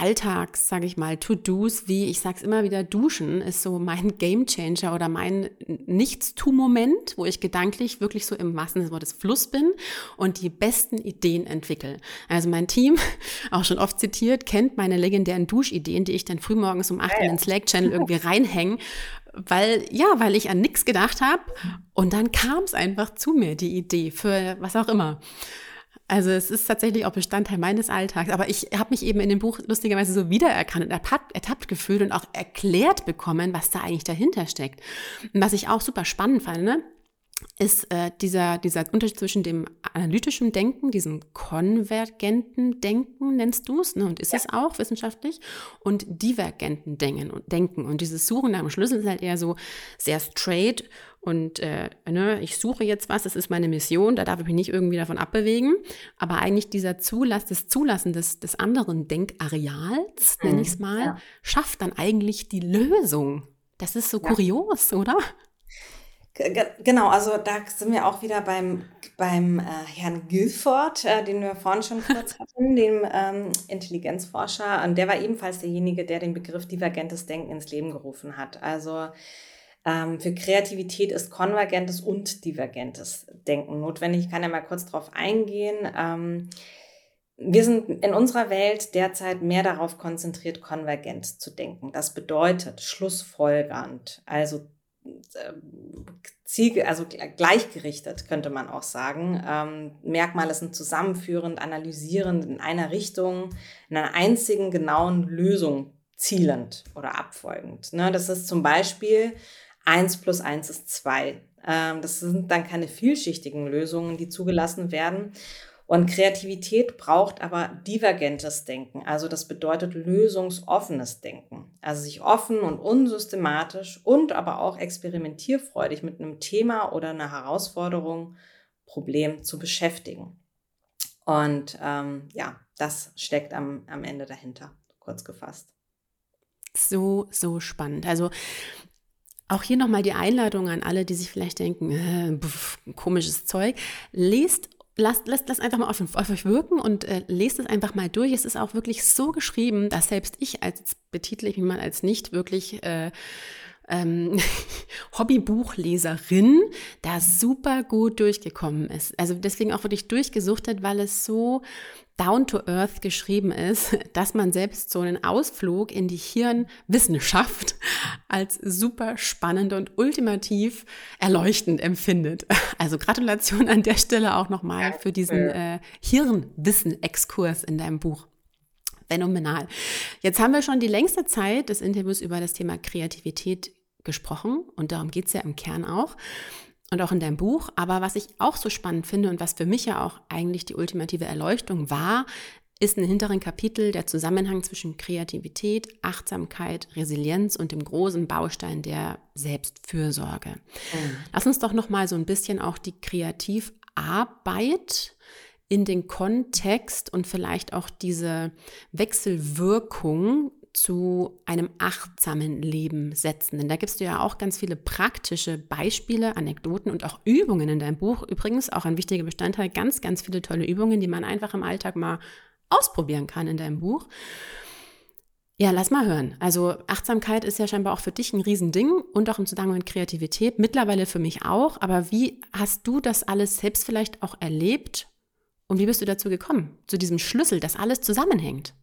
Alltags, sage ich mal, To-Dos, wie ich sage es immer wieder, Duschen ist so mein Gamechanger oder mein Nichtstu-Moment, wo ich gedanklich wirklich so im Sinne des Fluss bin und die besten Ideen entwickle. Also mein Team, auch schon oft zitiert, kennt meine legendären Duschideen, die ich dann frühmorgens um 8 Uhr in den Slack-Channel irgendwie reinhänge, weil, ja, weil ich an nichts gedacht habe und dann kam es einfach zu mir, die Idee für was auch immer. Also es ist tatsächlich auch Bestandteil meines Alltags. Aber ich habe mich eben in dem Buch lustigerweise so wiedererkannt und ertappt, ertappt gefühlt und auch erklärt bekommen, was da eigentlich dahinter steckt. Und was ich auch super spannend fand, ne? Ist äh, dieser, dieser Unterschied zwischen dem analytischen Denken, diesem konvergenten Denken, nennst du es, ne? und ist ja. es auch wissenschaftlich, und divergenten Denken und, Denken. Und dieses Suchen nach dem Schlüssel ist halt eher so sehr straight und äh, ne, ich suche jetzt was, das ist meine Mission, da darf ich mich nicht irgendwie davon abbewegen. Aber eigentlich dieser Zulass, das Zulassen des, des anderen Denkareals, nenne ich es mal, ja. schafft dann eigentlich die Lösung. Das ist so ja. kurios, oder? Genau, also da sind wir auch wieder beim, beim äh, Herrn Guilford, äh, den wir vorhin schon kurz hatten, dem ähm, Intelligenzforscher. Und der war ebenfalls derjenige, der den Begriff divergentes Denken ins Leben gerufen hat. Also ähm, für Kreativität ist konvergentes und divergentes Denken notwendig. Ich kann ja mal kurz darauf eingehen. Ähm, wir sind in unserer Welt derzeit mehr darauf konzentriert, konvergent zu denken. Das bedeutet schlussfolgernd, also Ziel, also gleichgerichtet könnte man auch sagen. Ähm, Merkmale sind zusammenführend, analysierend, in einer Richtung, in einer einzigen genauen Lösung zielend oder abfolgend. Ne? Das ist zum Beispiel 1 plus 1 ist 2. Ähm, das sind dann keine vielschichtigen Lösungen, die zugelassen werden. Und Kreativität braucht aber divergentes Denken. Also das bedeutet lösungsoffenes Denken. Also sich offen und unsystematisch und aber auch experimentierfreudig mit einem Thema oder einer Herausforderung, Problem zu beschäftigen. Und ähm, ja, das steckt am, am Ende dahinter, kurz gefasst. So, so spannend. Also auch hier nochmal die Einladung an alle, die sich vielleicht denken, äh, pf, komisches Zeug. Lest lasst, lasst das einfach mal auf, auf euch wirken und äh, lest es einfach mal durch. Es ist auch wirklich so geschrieben, dass selbst ich als betitle ich mich mal als nicht wirklich äh, ähm, Hobbybuchleserin da super gut durchgekommen ist. Also deswegen auch wirklich durchgesuchtet, weil es so down to earth geschrieben ist, dass man selbst so einen Ausflug in die Hirnwissenschaft als super spannend und ultimativ erleuchtend empfindet. Also Gratulation an der Stelle auch nochmal für diesen äh, Hirnwissen-Exkurs in deinem Buch. Phänomenal. Jetzt haben wir schon die längste Zeit des Interviews über das Thema Kreativität gesprochen und darum geht es ja im Kern auch und auch in deinem Buch. Aber was ich auch so spannend finde und was für mich ja auch eigentlich die ultimative Erleuchtung war, ist ein hinteren Kapitel der Zusammenhang zwischen Kreativität, Achtsamkeit, Resilienz und dem großen Baustein der Selbstfürsorge. Mhm. Lass uns doch noch mal so ein bisschen auch die Kreativarbeit in den Kontext und vielleicht auch diese Wechselwirkung zu einem achtsamen Leben setzen. Denn da gibst du ja auch ganz viele praktische Beispiele, Anekdoten und auch Übungen in deinem Buch. Übrigens auch ein wichtiger Bestandteil, ganz, ganz viele tolle Übungen, die man einfach im Alltag mal ausprobieren kann in deinem Buch. Ja, lass mal hören. Also Achtsamkeit ist ja scheinbar auch für dich ein Riesending und auch im Zusammenhang mit Kreativität, mittlerweile für mich auch. Aber wie hast du das alles selbst vielleicht auch erlebt und wie bist du dazu gekommen, zu diesem Schlüssel, dass alles zusammenhängt?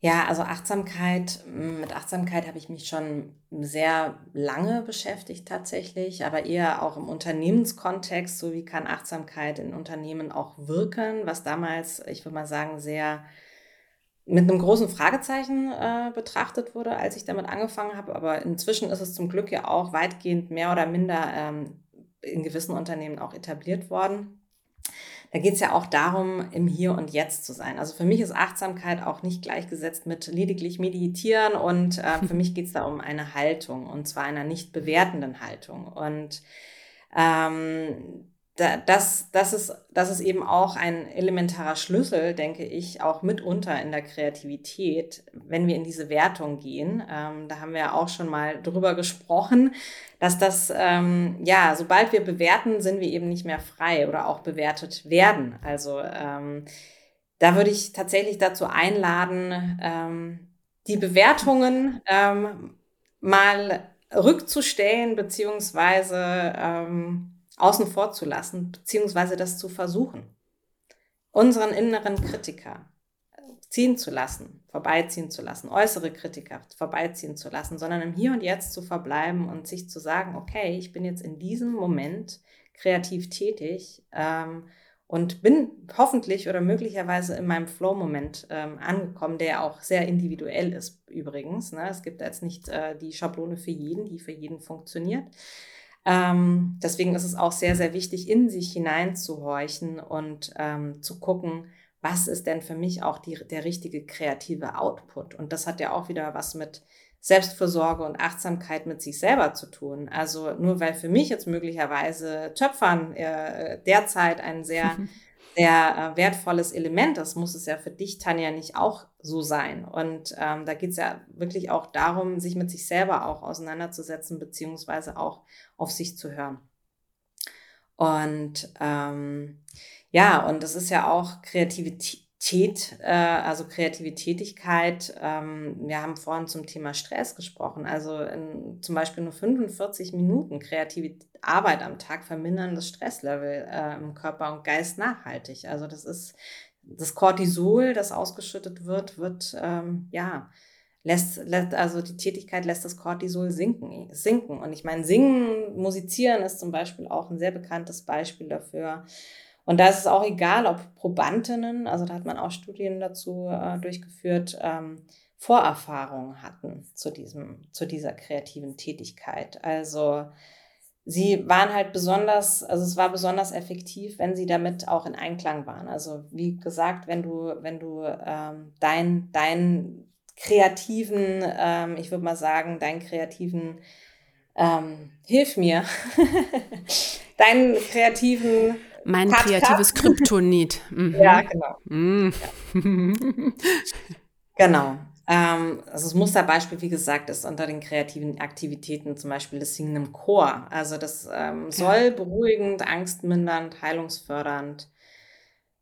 Ja, also Achtsamkeit, mit Achtsamkeit habe ich mich schon sehr lange beschäftigt tatsächlich, aber eher auch im Unternehmenskontext, so wie kann Achtsamkeit in Unternehmen auch wirken, was damals, ich würde mal sagen, sehr mit einem großen Fragezeichen äh, betrachtet wurde, als ich damit angefangen habe. Aber inzwischen ist es zum Glück ja auch weitgehend mehr oder minder ähm, in gewissen Unternehmen auch etabliert worden da geht es ja auch darum, im Hier und Jetzt zu sein. Also für mich ist Achtsamkeit auch nicht gleichgesetzt mit lediglich meditieren und äh, für mich geht es da um eine Haltung und zwar einer nicht bewertenden Haltung. Und ähm, das, das, ist, das ist eben auch ein elementarer Schlüssel, denke ich, auch mitunter in der Kreativität, wenn wir in diese Wertung gehen. Ähm, da haben wir ja auch schon mal drüber gesprochen, dass das, ähm, ja, sobald wir bewerten, sind wir eben nicht mehr frei oder auch bewertet werden. Also ähm, da würde ich tatsächlich dazu einladen, ähm, die Bewertungen ähm, mal rückzustellen, beziehungsweise ähm, außen vor zu lassen, beziehungsweise das zu versuchen. Unseren inneren Kritiker ziehen zu lassen, vorbeiziehen zu lassen, äußere Kritiker vorbeiziehen zu lassen, sondern im Hier und Jetzt zu verbleiben und sich zu sagen, okay, ich bin jetzt in diesem Moment kreativ tätig ähm, und bin hoffentlich oder möglicherweise in meinem Flow-Moment ähm, angekommen, der auch sehr individuell ist übrigens. Ne? Es gibt jetzt nicht äh, die Schablone für jeden, die für jeden funktioniert. Ähm, deswegen ist es auch sehr, sehr wichtig, in sich hineinzuhorchen und ähm, zu gucken, was ist denn für mich auch die, der richtige kreative Output. Und das hat ja auch wieder was mit Selbstversorge und Achtsamkeit mit sich selber zu tun. Also nur weil für mich jetzt möglicherweise Töpfern äh, derzeit ein sehr sehr äh, wertvolles Element ist, muss es ja für dich, Tanja, nicht auch so sein. Und ähm, da geht es ja wirklich auch darum, sich mit sich selber auch auseinanderzusetzen, beziehungsweise auch auf sich zu hören. Und ähm, ja, und das ist ja auch Kreativität äh, also Kreativitätigkeit. Ähm, wir haben vorhin zum Thema Stress gesprochen. Also in, zum Beispiel nur 45 Minuten kreative Arbeit am Tag vermindern das Stresslevel äh, im Körper und Geist nachhaltig. Also das ist das Cortisol, das ausgeschüttet wird, wird ähm, ja lässt, lässt also die Tätigkeit lässt das Cortisol sinken, sinken. Und ich meine, singen, musizieren ist zum Beispiel auch ein sehr bekanntes Beispiel dafür. Und da ist es auch egal, ob Probandinnen, also da hat man auch Studien dazu äh, durchgeführt, ähm, Vorerfahrungen hatten zu, diesem, zu dieser kreativen Tätigkeit. Also sie waren halt besonders, also es war besonders effektiv, wenn sie damit auch in Einklang waren. Also wie gesagt, wenn du, wenn du ähm, dein, dein kreativen, ähm, ich würde mal sagen, deinen kreativen, ähm, hilf mir, deinen kreativen mein kreatives Kryptonit. Mhm. Ja, genau. Mhm. Ja. genau. Ähm, also das Musterbeispiel, wie gesagt, ist unter den kreativen Aktivitäten zum Beispiel das Singen im Chor. Also das ähm, soll beruhigend, angstmindernd, heilungsfördernd,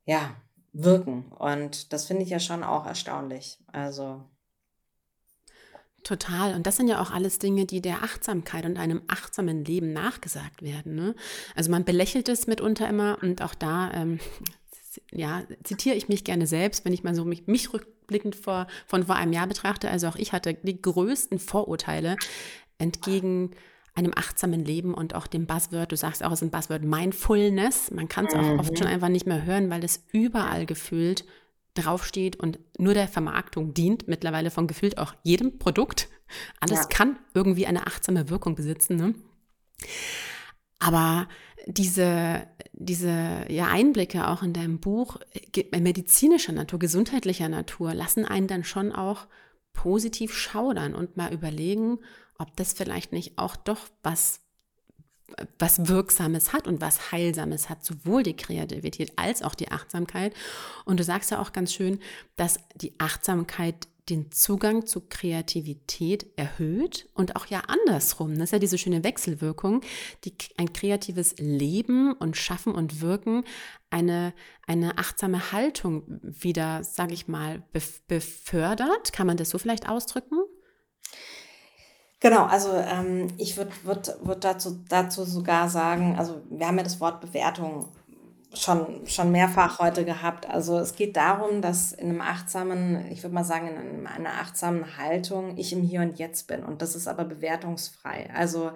ja, wirken. Und das finde ich ja schon auch erstaunlich. Also Total. Und das sind ja auch alles Dinge, die der Achtsamkeit und einem achtsamen Leben nachgesagt werden. Ne? Also man belächelt es mitunter immer und auch da, ähm, ja, zitiere ich mich gerne selbst, wenn ich mal so mich, mich rückblickend vor, von vor einem Jahr betrachte. Also auch ich hatte die größten Vorurteile entgegen einem achtsamen Leben und auch dem Buzzword, du sagst auch, es ist ein Buzzword Mindfulness. Man kann es auch mhm. oft schon einfach nicht mehr hören, weil es überall gefühlt draufsteht und nur der Vermarktung dient, mittlerweile von gefühlt auch jedem Produkt. Alles ja. kann irgendwie eine achtsame Wirkung besitzen. Ne? Aber diese, diese ja, Einblicke auch in deinem Buch äh, medizinischer Natur, gesundheitlicher Natur, lassen einen dann schon auch positiv schaudern und mal überlegen, ob das vielleicht nicht auch doch was was Wirksames hat und was Heilsames hat, sowohl die Kreativität als auch die Achtsamkeit. Und du sagst ja auch ganz schön, dass die Achtsamkeit den Zugang zu Kreativität erhöht und auch ja andersrum. Das ist ja diese schöne Wechselwirkung, die ein kreatives Leben und Schaffen und Wirken eine, eine achtsame Haltung wieder, sage ich mal, befördert. Kann man das so vielleicht ausdrücken? Genau, also ähm, ich würde würd, würd dazu, dazu sogar sagen, also wir haben ja das Wort Bewertung schon, schon mehrfach heute gehabt. Also es geht darum, dass in einem achtsamen, ich würde mal sagen, in einem, einer achtsamen Haltung ich im Hier und Jetzt bin. Und das ist aber bewertungsfrei. Also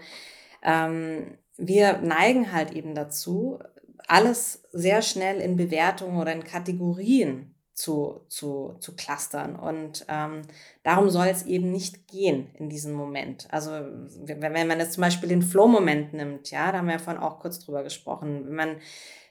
ähm, wir neigen halt eben dazu, alles sehr schnell in Bewertungen oder in Kategorien zu, zu, zu clustern. Und ähm, darum soll es eben nicht gehen in diesem Moment. Also wenn, man jetzt zum Beispiel den Flow-Moment nimmt, ja, da haben wir ja vorhin auch kurz drüber gesprochen. Wenn man,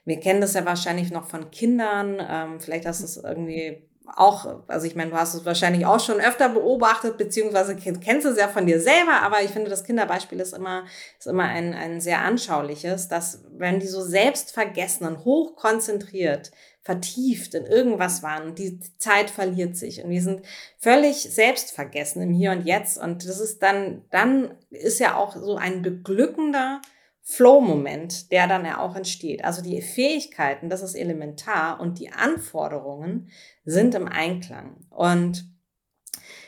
wir kennen das ja wahrscheinlich noch von Kindern, ähm, vielleicht hast du es irgendwie auch, also ich meine, du hast es wahrscheinlich auch schon öfter beobachtet, beziehungsweise kennst es ja von dir selber, aber ich finde, das Kinderbeispiel ist immer, ist immer ein, ein sehr anschauliches, dass wenn die so selbst vergessen und hochkonzentriert vertieft in irgendwas waren die Zeit verliert sich und wir sind völlig selbstvergessen im Hier und Jetzt und das ist dann, dann ist ja auch so ein beglückender Flow-Moment, der dann ja auch entsteht. Also die Fähigkeiten, das ist elementar und die Anforderungen sind im Einklang und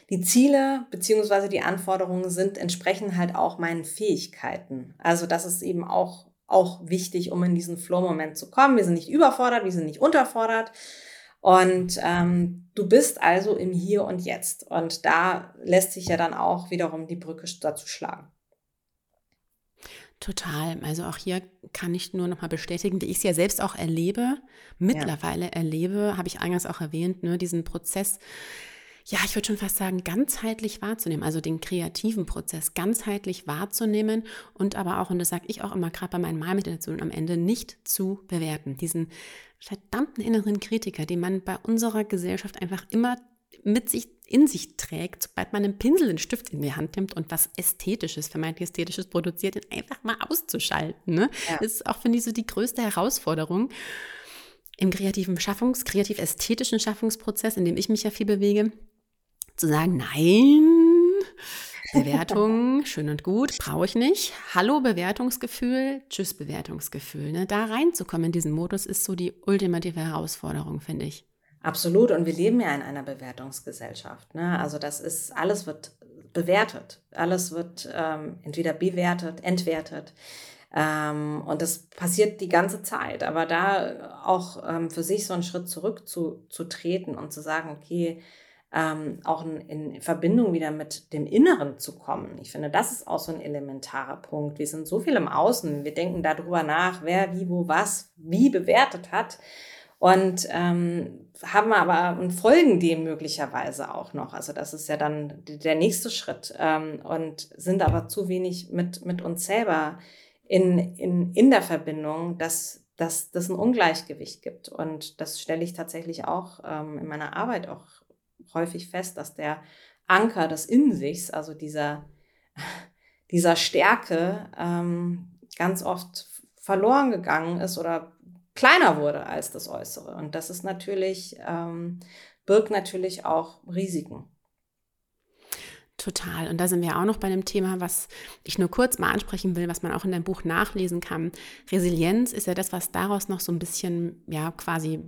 die Ziele beziehungsweise die Anforderungen sind entsprechend halt auch meinen Fähigkeiten. Also das ist eben auch auch wichtig, um in diesen Flow-Moment zu kommen. Wir sind nicht überfordert, wir sind nicht unterfordert. Und ähm, du bist also im Hier und Jetzt. Und da lässt sich ja dann auch wiederum die Brücke dazu schlagen. Total. Also auch hier kann ich nur noch mal bestätigen, wie ich es ja selbst auch erlebe, mittlerweile ja. erlebe, habe ich eingangs auch erwähnt, ne, diesen Prozess ja, ich würde schon fast sagen, ganzheitlich wahrzunehmen, also den kreativen Prozess ganzheitlich wahrzunehmen und aber auch, und das sage ich auch immer gerade bei meinen Malmeditationen am Ende, nicht zu bewerten. Diesen verdammten inneren Kritiker, den man bei unserer Gesellschaft einfach immer mit sich in sich trägt, sobald man einen Pinsel, einen Stift in die Hand nimmt und was Ästhetisches, vermeintlich Ästhetisches produziert, den einfach mal auszuschalten. Ne? Ja. Das ist auch, finde ich, so die größte Herausforderung im kreativen Schaffungs-, kreativ-ästhetischen Schaffungsprozess, in dem ich mich ja viel bewege, zu sagen, nein, Bewertung, schön und gut, brauche ich nicht. Hallo Bewertungsgefühl, tschüss Bewertungsgefühl. Ne? Da reinzukommen in diesen Modus ist so die ultimative Herausforderung, finde ich. Absolut. Und wir leben ja in einer Bewertungsgesellschaft. Ne? Also das ist, alles wird bewertet. Alles wird ähm, entweder bewertet, entwertet. Ähm, und das passiert die ganze Zeit. Aber da auch ähm, für sich so einen Schritt zurück zu, zu treten und zu sagen, okay, ähm, auch in, in, Verbindung wieder mit dem Inneren zu kommen. Ich finde, das ist auch so ein elementarer Punkt. Wir sind so viel im Außen, wir denken darüber nach, wer wie, wo, was, wie bewertet hat und ähm, haben aber und folgen dem möglicherweise auch noch. Also das ist ja dann der nächste Schritt ähm, und sind aber zu wenig mit, mit uns selber in, in, in der Verbindung, dass, dass das ein Ungleichgewicht gibt. Und das stelle ich tatsächlich auch ähm, in meiner Arbeit auch häufig fest, dass der Anker des In-Sichs, also dieser, dieser Stärke, ähm, ganz oft verloren gegangen ist oder kleiner wurde als das Äußere. Und das ist natürlich, ähm, birgt natürlich auch Risiken. Total. Und da sind wir auch noch bei einem Thema, was ich nur kurz mal ansprechen will, was man auch in deinem Buch nachlesen kann. Resilienz ist ja das, was daraus noch so ein bisschen, ja, quasi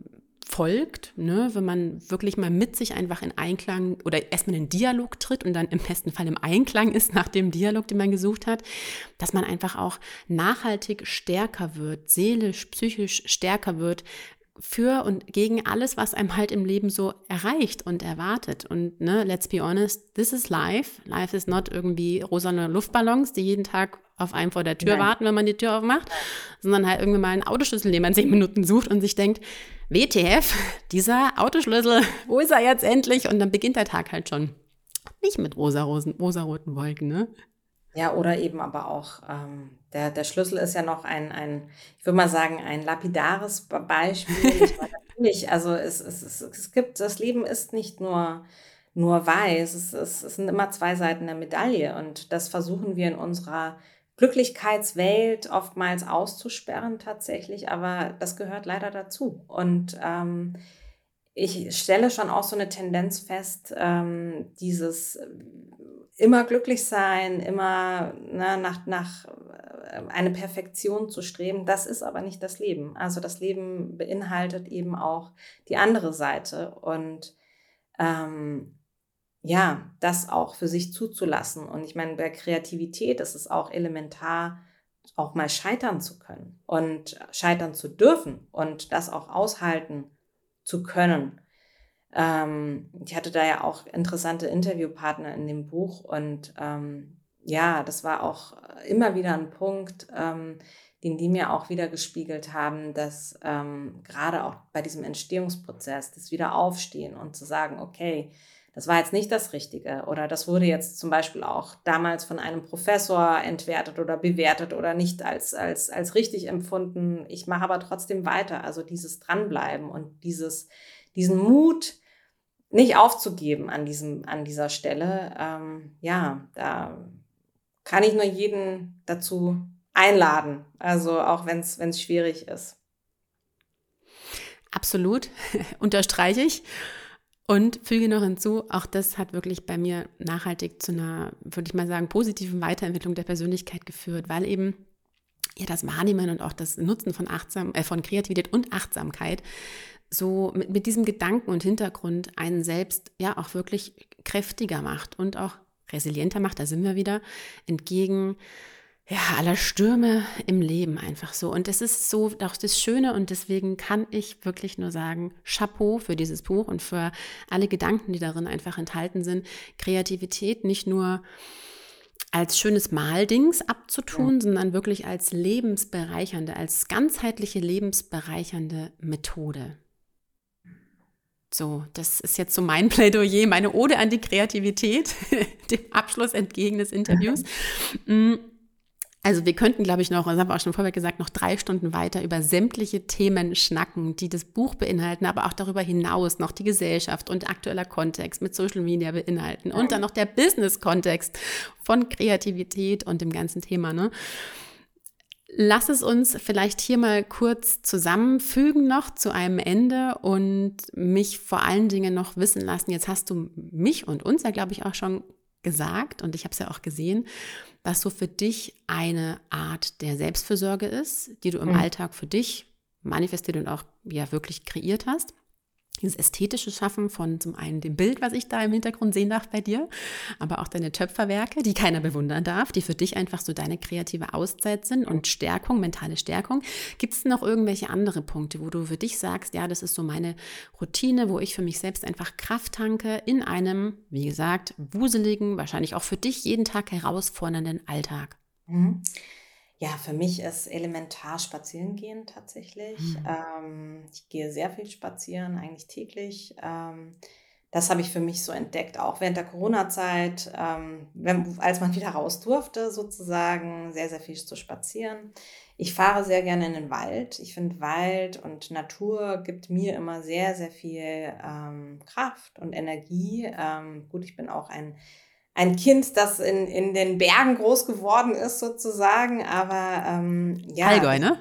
folgt, ne, wenn man wirklich mal mit sich einfach in Einklang oder erstmal in den Dialog tritt und dann im besten Fall im Einklang ist nach dem Dialog, den man gesucht hat, dass man einfach auch nachhaltig stärker wird, seelisch, psychisch stärker wird, für und gegen alles, was einem halt im Leben so erreicht und erwartet. Und ne, let's be honest, this is life. Life is not irgendwie rosane Luftballons, die jeden Tag auf einem vor der Tür Nein. warten, wenn man die Tür aufmacht, sondern halt irgendwie mal einen Autoschlüssel, den man zehn Minuten sucht und sich denkt, WTF, dieser Autoschlüssel, wo ist er jetzt endlich? Und dann beginnt der Tag halt schon. Nicht mit rosa-roten rosa Wolken, ne? Ja, oder eben aber auch, ähm, der, der Schlüssel ist ja noch ein, ein, ich würde mal sagen, ein lapidares Beispiel. natürlich, also es, es, es, es gibt, das Leben ist nicht nur, nur weiß, es, es, es sind immer zwei Seiten der Medaille und das versuchen wir in unserer Glücklichkeitswelt oftmals auszusperren tatsächlich, aber das gehört leider dazu. Und ähm, ich stelle schon auch so eine Tendenz fest, ähm, dieses immer glücklich sein, immer ne, nach, nach äh, eine Perfektion zu streben, das ist aber nicht das Leben. Also das Leben beinhaltet eben auch die andere Seite und ähm, ja, das auch für sich zuzulassen. Und ich meine, bei Kreativität ist es auch elementar, auch mal scheitern zu können und scheitern zu dürfen und das auch aushalten zu können. Ähm, ich hatte da ja auch interessante Interviewpartner in dem Buch und ähm, ja, das war auch immer wieder ein Punkt, ähm, den die mir auch wieder gespiegelt haben, dass ähm, gerade auch bei diesem Entstehungsprozess, das Wiederaufstehen und zu sagen, okay, das war jetzt nicht das Richtige oder das wurde jetzt zum Beispiel auch damals von einem Professor entwertet oder bewertet oder nicht als, als, als richtig empfunden. Ich mache aber trotzdem weiter. Also dieses Dranbleiben und dieses, diesen Mut, nicht aufzugeben an, diesem, an dieser Stelle. Ähm, ja, da kann ich nur jeden dazu einladen, also auch wenn es schwierig ist. Absolut, unterstreiche ich. Und füge noch hinzu, auch das hat wirklich bei mir nachhaltig zu einer, würde ich mal sagen, positiven Weiterentwicklung der Persönlichkeit geführt, weil eben ja das Wahrnehmen und auch das Nutzen von Achtsam, äh, von Kreativität und Achtsamkeit so mit, mit diesem Gedanken und Hintergrund einen selbst ja auch wirklich kräftiger macht und auch resilienter macht, da sind wir wieder, entgegen ja, aller Stürme im Leben einfach so. Und es ist so auch das Schöne und deswegen kann ich wirklich nur sagen, Chapeau für dieses Buch und für alle Gedanken, die darin einfach enthalten sind. Kreativität nicht nur als schönes Maldings abzutun, ja. sondern wirklich als lebensbereichernde, als ganzheitliche lebensbereichernde Methode. So, das ist jetzt so mein Plädoyer, meine Ode an die Kreativität, dem Abschluss entgegen des Interviews. Mm, also wir könnten, glaube ich, noch, das haben wir auch schon vorher gesagt, noch drei Stunden weiter über sämtliche Themen schnacken, die das Buch beinhalten, aber auch darüber hinaus noch die Gesellschaft und aktueller Kontext mit Social Media beinhalten und dann noch der Business-Kontext von Kreativität und dem ganzen Thema. Ne? Lass es uns vielleicht hier mal kurz zusammenfügen noch zu einem Ende und mich vor allen Dingen noch wissen lassen. Jetzt hast du mich und uns ja, glaube ich, auch schon gesagt und ich habe es ja auch gesehen, was so für dich eine Art der Selbstfürsorge ist, die du im mhm. Alltag für dich manifestiert und auch ja wirklich kreiert hast dieses ästhetische Schaffen von zum einen dem Bild, was ich da im Hintergrund sehen darf bei dir, aber auch deine Töpferwerke, die keiner bewundern darf, die für dich einfach so deine kreative Auszeit sind und Stärkung, mentale Stärkung. Gibt es noch irgendwelche andere Punkte, wo du für dich sagst, ja, das ist so meine Routine, wo ich für mich selbst einfach Kraft tanke in einem, wie gesagt, wuseligen, wahrscheinlich auch für dich jeden Tag herausfordernden Alltag? Mhm. Ja, für mich ist elementar spazieren gehen tatsächlich. Mhm. Ähm, ich gehe sehr viel spazieren, eigentlich täglich. Ähm, das habe ich für mich so entdeckt, auch während der Corona-Zeit, ähm, als man wieder raus durfte, sozusagen, sehr, sehr viel zu spazieren. Ich fahre sehr gerne in den Wald. Ich finde, Wald und Natur gibt mir immer sehr, sehr viel ähm, Kraft und Energie. Ähm, gut, ich bin auch ein, ein Kind, das in, in den Bergen groß geworden ist, sozusagen, aber ähm, ja. Allgäu, ne?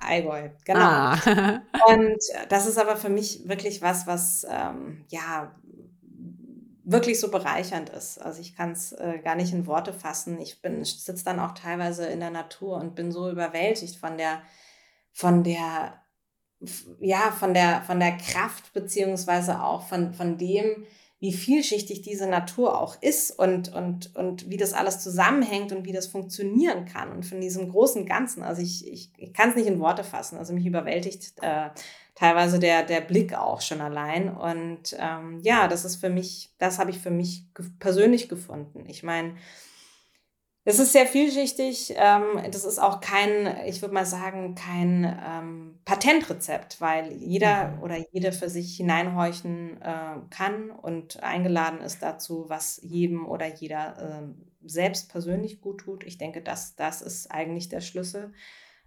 Allgäu, genau. Ah. und das ist aber für mich wirklich was, was ähm, ja wirklich so bereichernd ist. Also ich kann es äh, gar nicht in Worte fassen. Ich bin sitze dann auch teilweise in der Natur und bin so überwältigt von der von der ja von der von der Kraft beziehungsweise auch von von dem wie vielschichtig diese Natur auch ist und, und, und wie das alles zusammenhängt und wie das funktionieren kann und von diesem großen Ganzen. Also ich, ich, ich kann es nicht in Worte fassen. Also mich überwältigt äh, teilweise der, der Blick auch schon allein. Und ähm, ja, das ist für mich, das habe ich für mich persönlich gefunden. Ich meine, es ist sehr vielschichtig. Ähm, das ist auch kein, ich würde mal sagen, kein ähm, Patentrezept, weil jeder mhm. oder jede für sich hineinhorchen äh, kann und eingeladen ist dazu, was jedem oder jeder äh, selbst persönlich gut tut. Ich denke, das, das ist eigentlich der Schlüssel,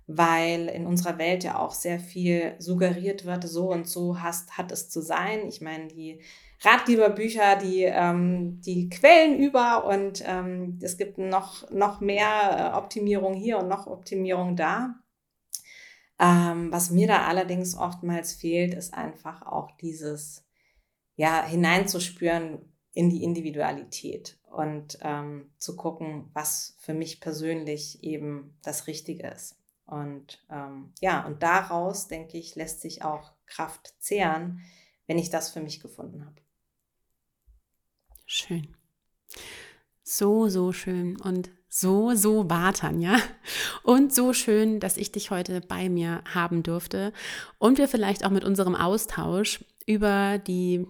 weil in unserer Welt ja auch sehr viel suggeriert wird, so und so hast, hat es zu sein. Ich meine, die Ratgeberbücher, die, ähm, die quellen über und ähm, es gibt noch, noch mehr äh, Optimierung hier und noch Optimierung da. Ähm, was mir da allerdings oftmals fehlt, ist einfach auch dieses, ja, hineinzuspüren in die Individualität und ähm, zu gucken, was für mich persönlich eben das Richtige ist. Und ähm, ja, und daraus, denke ich, lässt sich auch Kraft zehren, wenn ich das für mich gefunden habe. Schön. So, so schön und so, so wahr, Tanja. Und so schön, dass ich dich heute bei mir haben durfte und wir vielleicht auch mit unserem Austausch über die,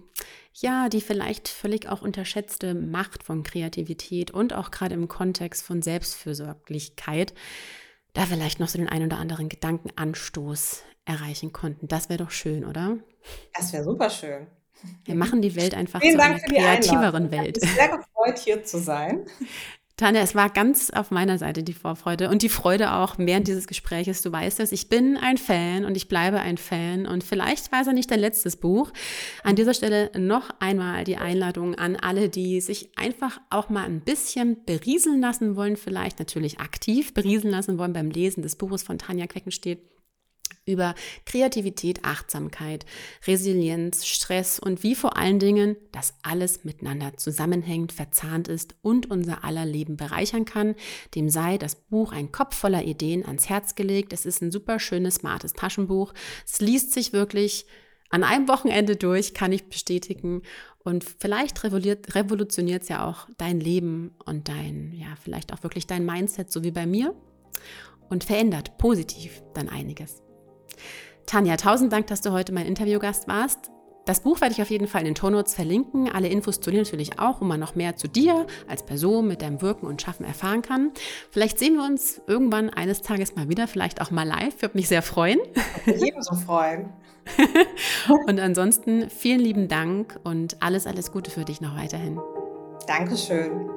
ja, die vielleicht völlig auch unterschätzte Macht von Kreativität und auch gerade im Kontext von Selbstfürsorglichkeit da vielleicht noch so den einen oder anderen Gedankenanstoß erreichen konnten. Das wäre doch schön, oder? Das wäre super schön. Wir machen die Welt einfach Vielen zu Dank einer kreativeren Welt. Ich bin sehr gefreut, hier zu sein. Tanja, es war ganz auf meiner Seite die Vorfreude und die Freude auch während dieses Gespräches. Du weißt es, ich bin ein Fan und ich bleibe ein Fan und vielleicht war es ja nicht dein letztes Buch. An dieser Stelle noch einmal die Einladung an alle, die sich einfach auch mal ein bisschen berieseln lassen wollen, vielleicht natürlich aktiv berieseln lassen wollen beim Lesen des Buches von Tanja Queckenstedt über Kreativität, Achtsamkeit, Resilienz, Stress und wie vor allen Dingen das alles miteinander zusammenhängt, verzahnt ist und unser aller Leben bereichern kann. Dem sei das Buch ein Kopf voller Ideen ans Herz gelegt. Es ist ein super schönes, smartes Taschenbuch. Es liest sich wirklich an einem Wochenende durch, kann ich bestätigen. Und vielleicht revolutioniert es ja auch dein Leben und dein, ja, vielleicht auch wirklich dein Mindset, so wie bei mir. Und verändert positiv dann einiges. Tanja, tausend Dank, dass du heute mein Interviewgast warst. Das Buch werde ich auf jeden Fall in den Shownotes verlinken. Alle Infos zu dir natürlich auch, wo man noch mehr zu dir als Person mit deinem Wirken und Schaffen erfahren kann. Vielleicht sehen wir uns irgendwann eines Tages mal wieder, vielleicht auch mal live. Würde mich sehr freuen. Ebenso freuen. und ansonsten vielen lieben Dank und alles, alles Gute für dich noch weiterhin. Dankeschön.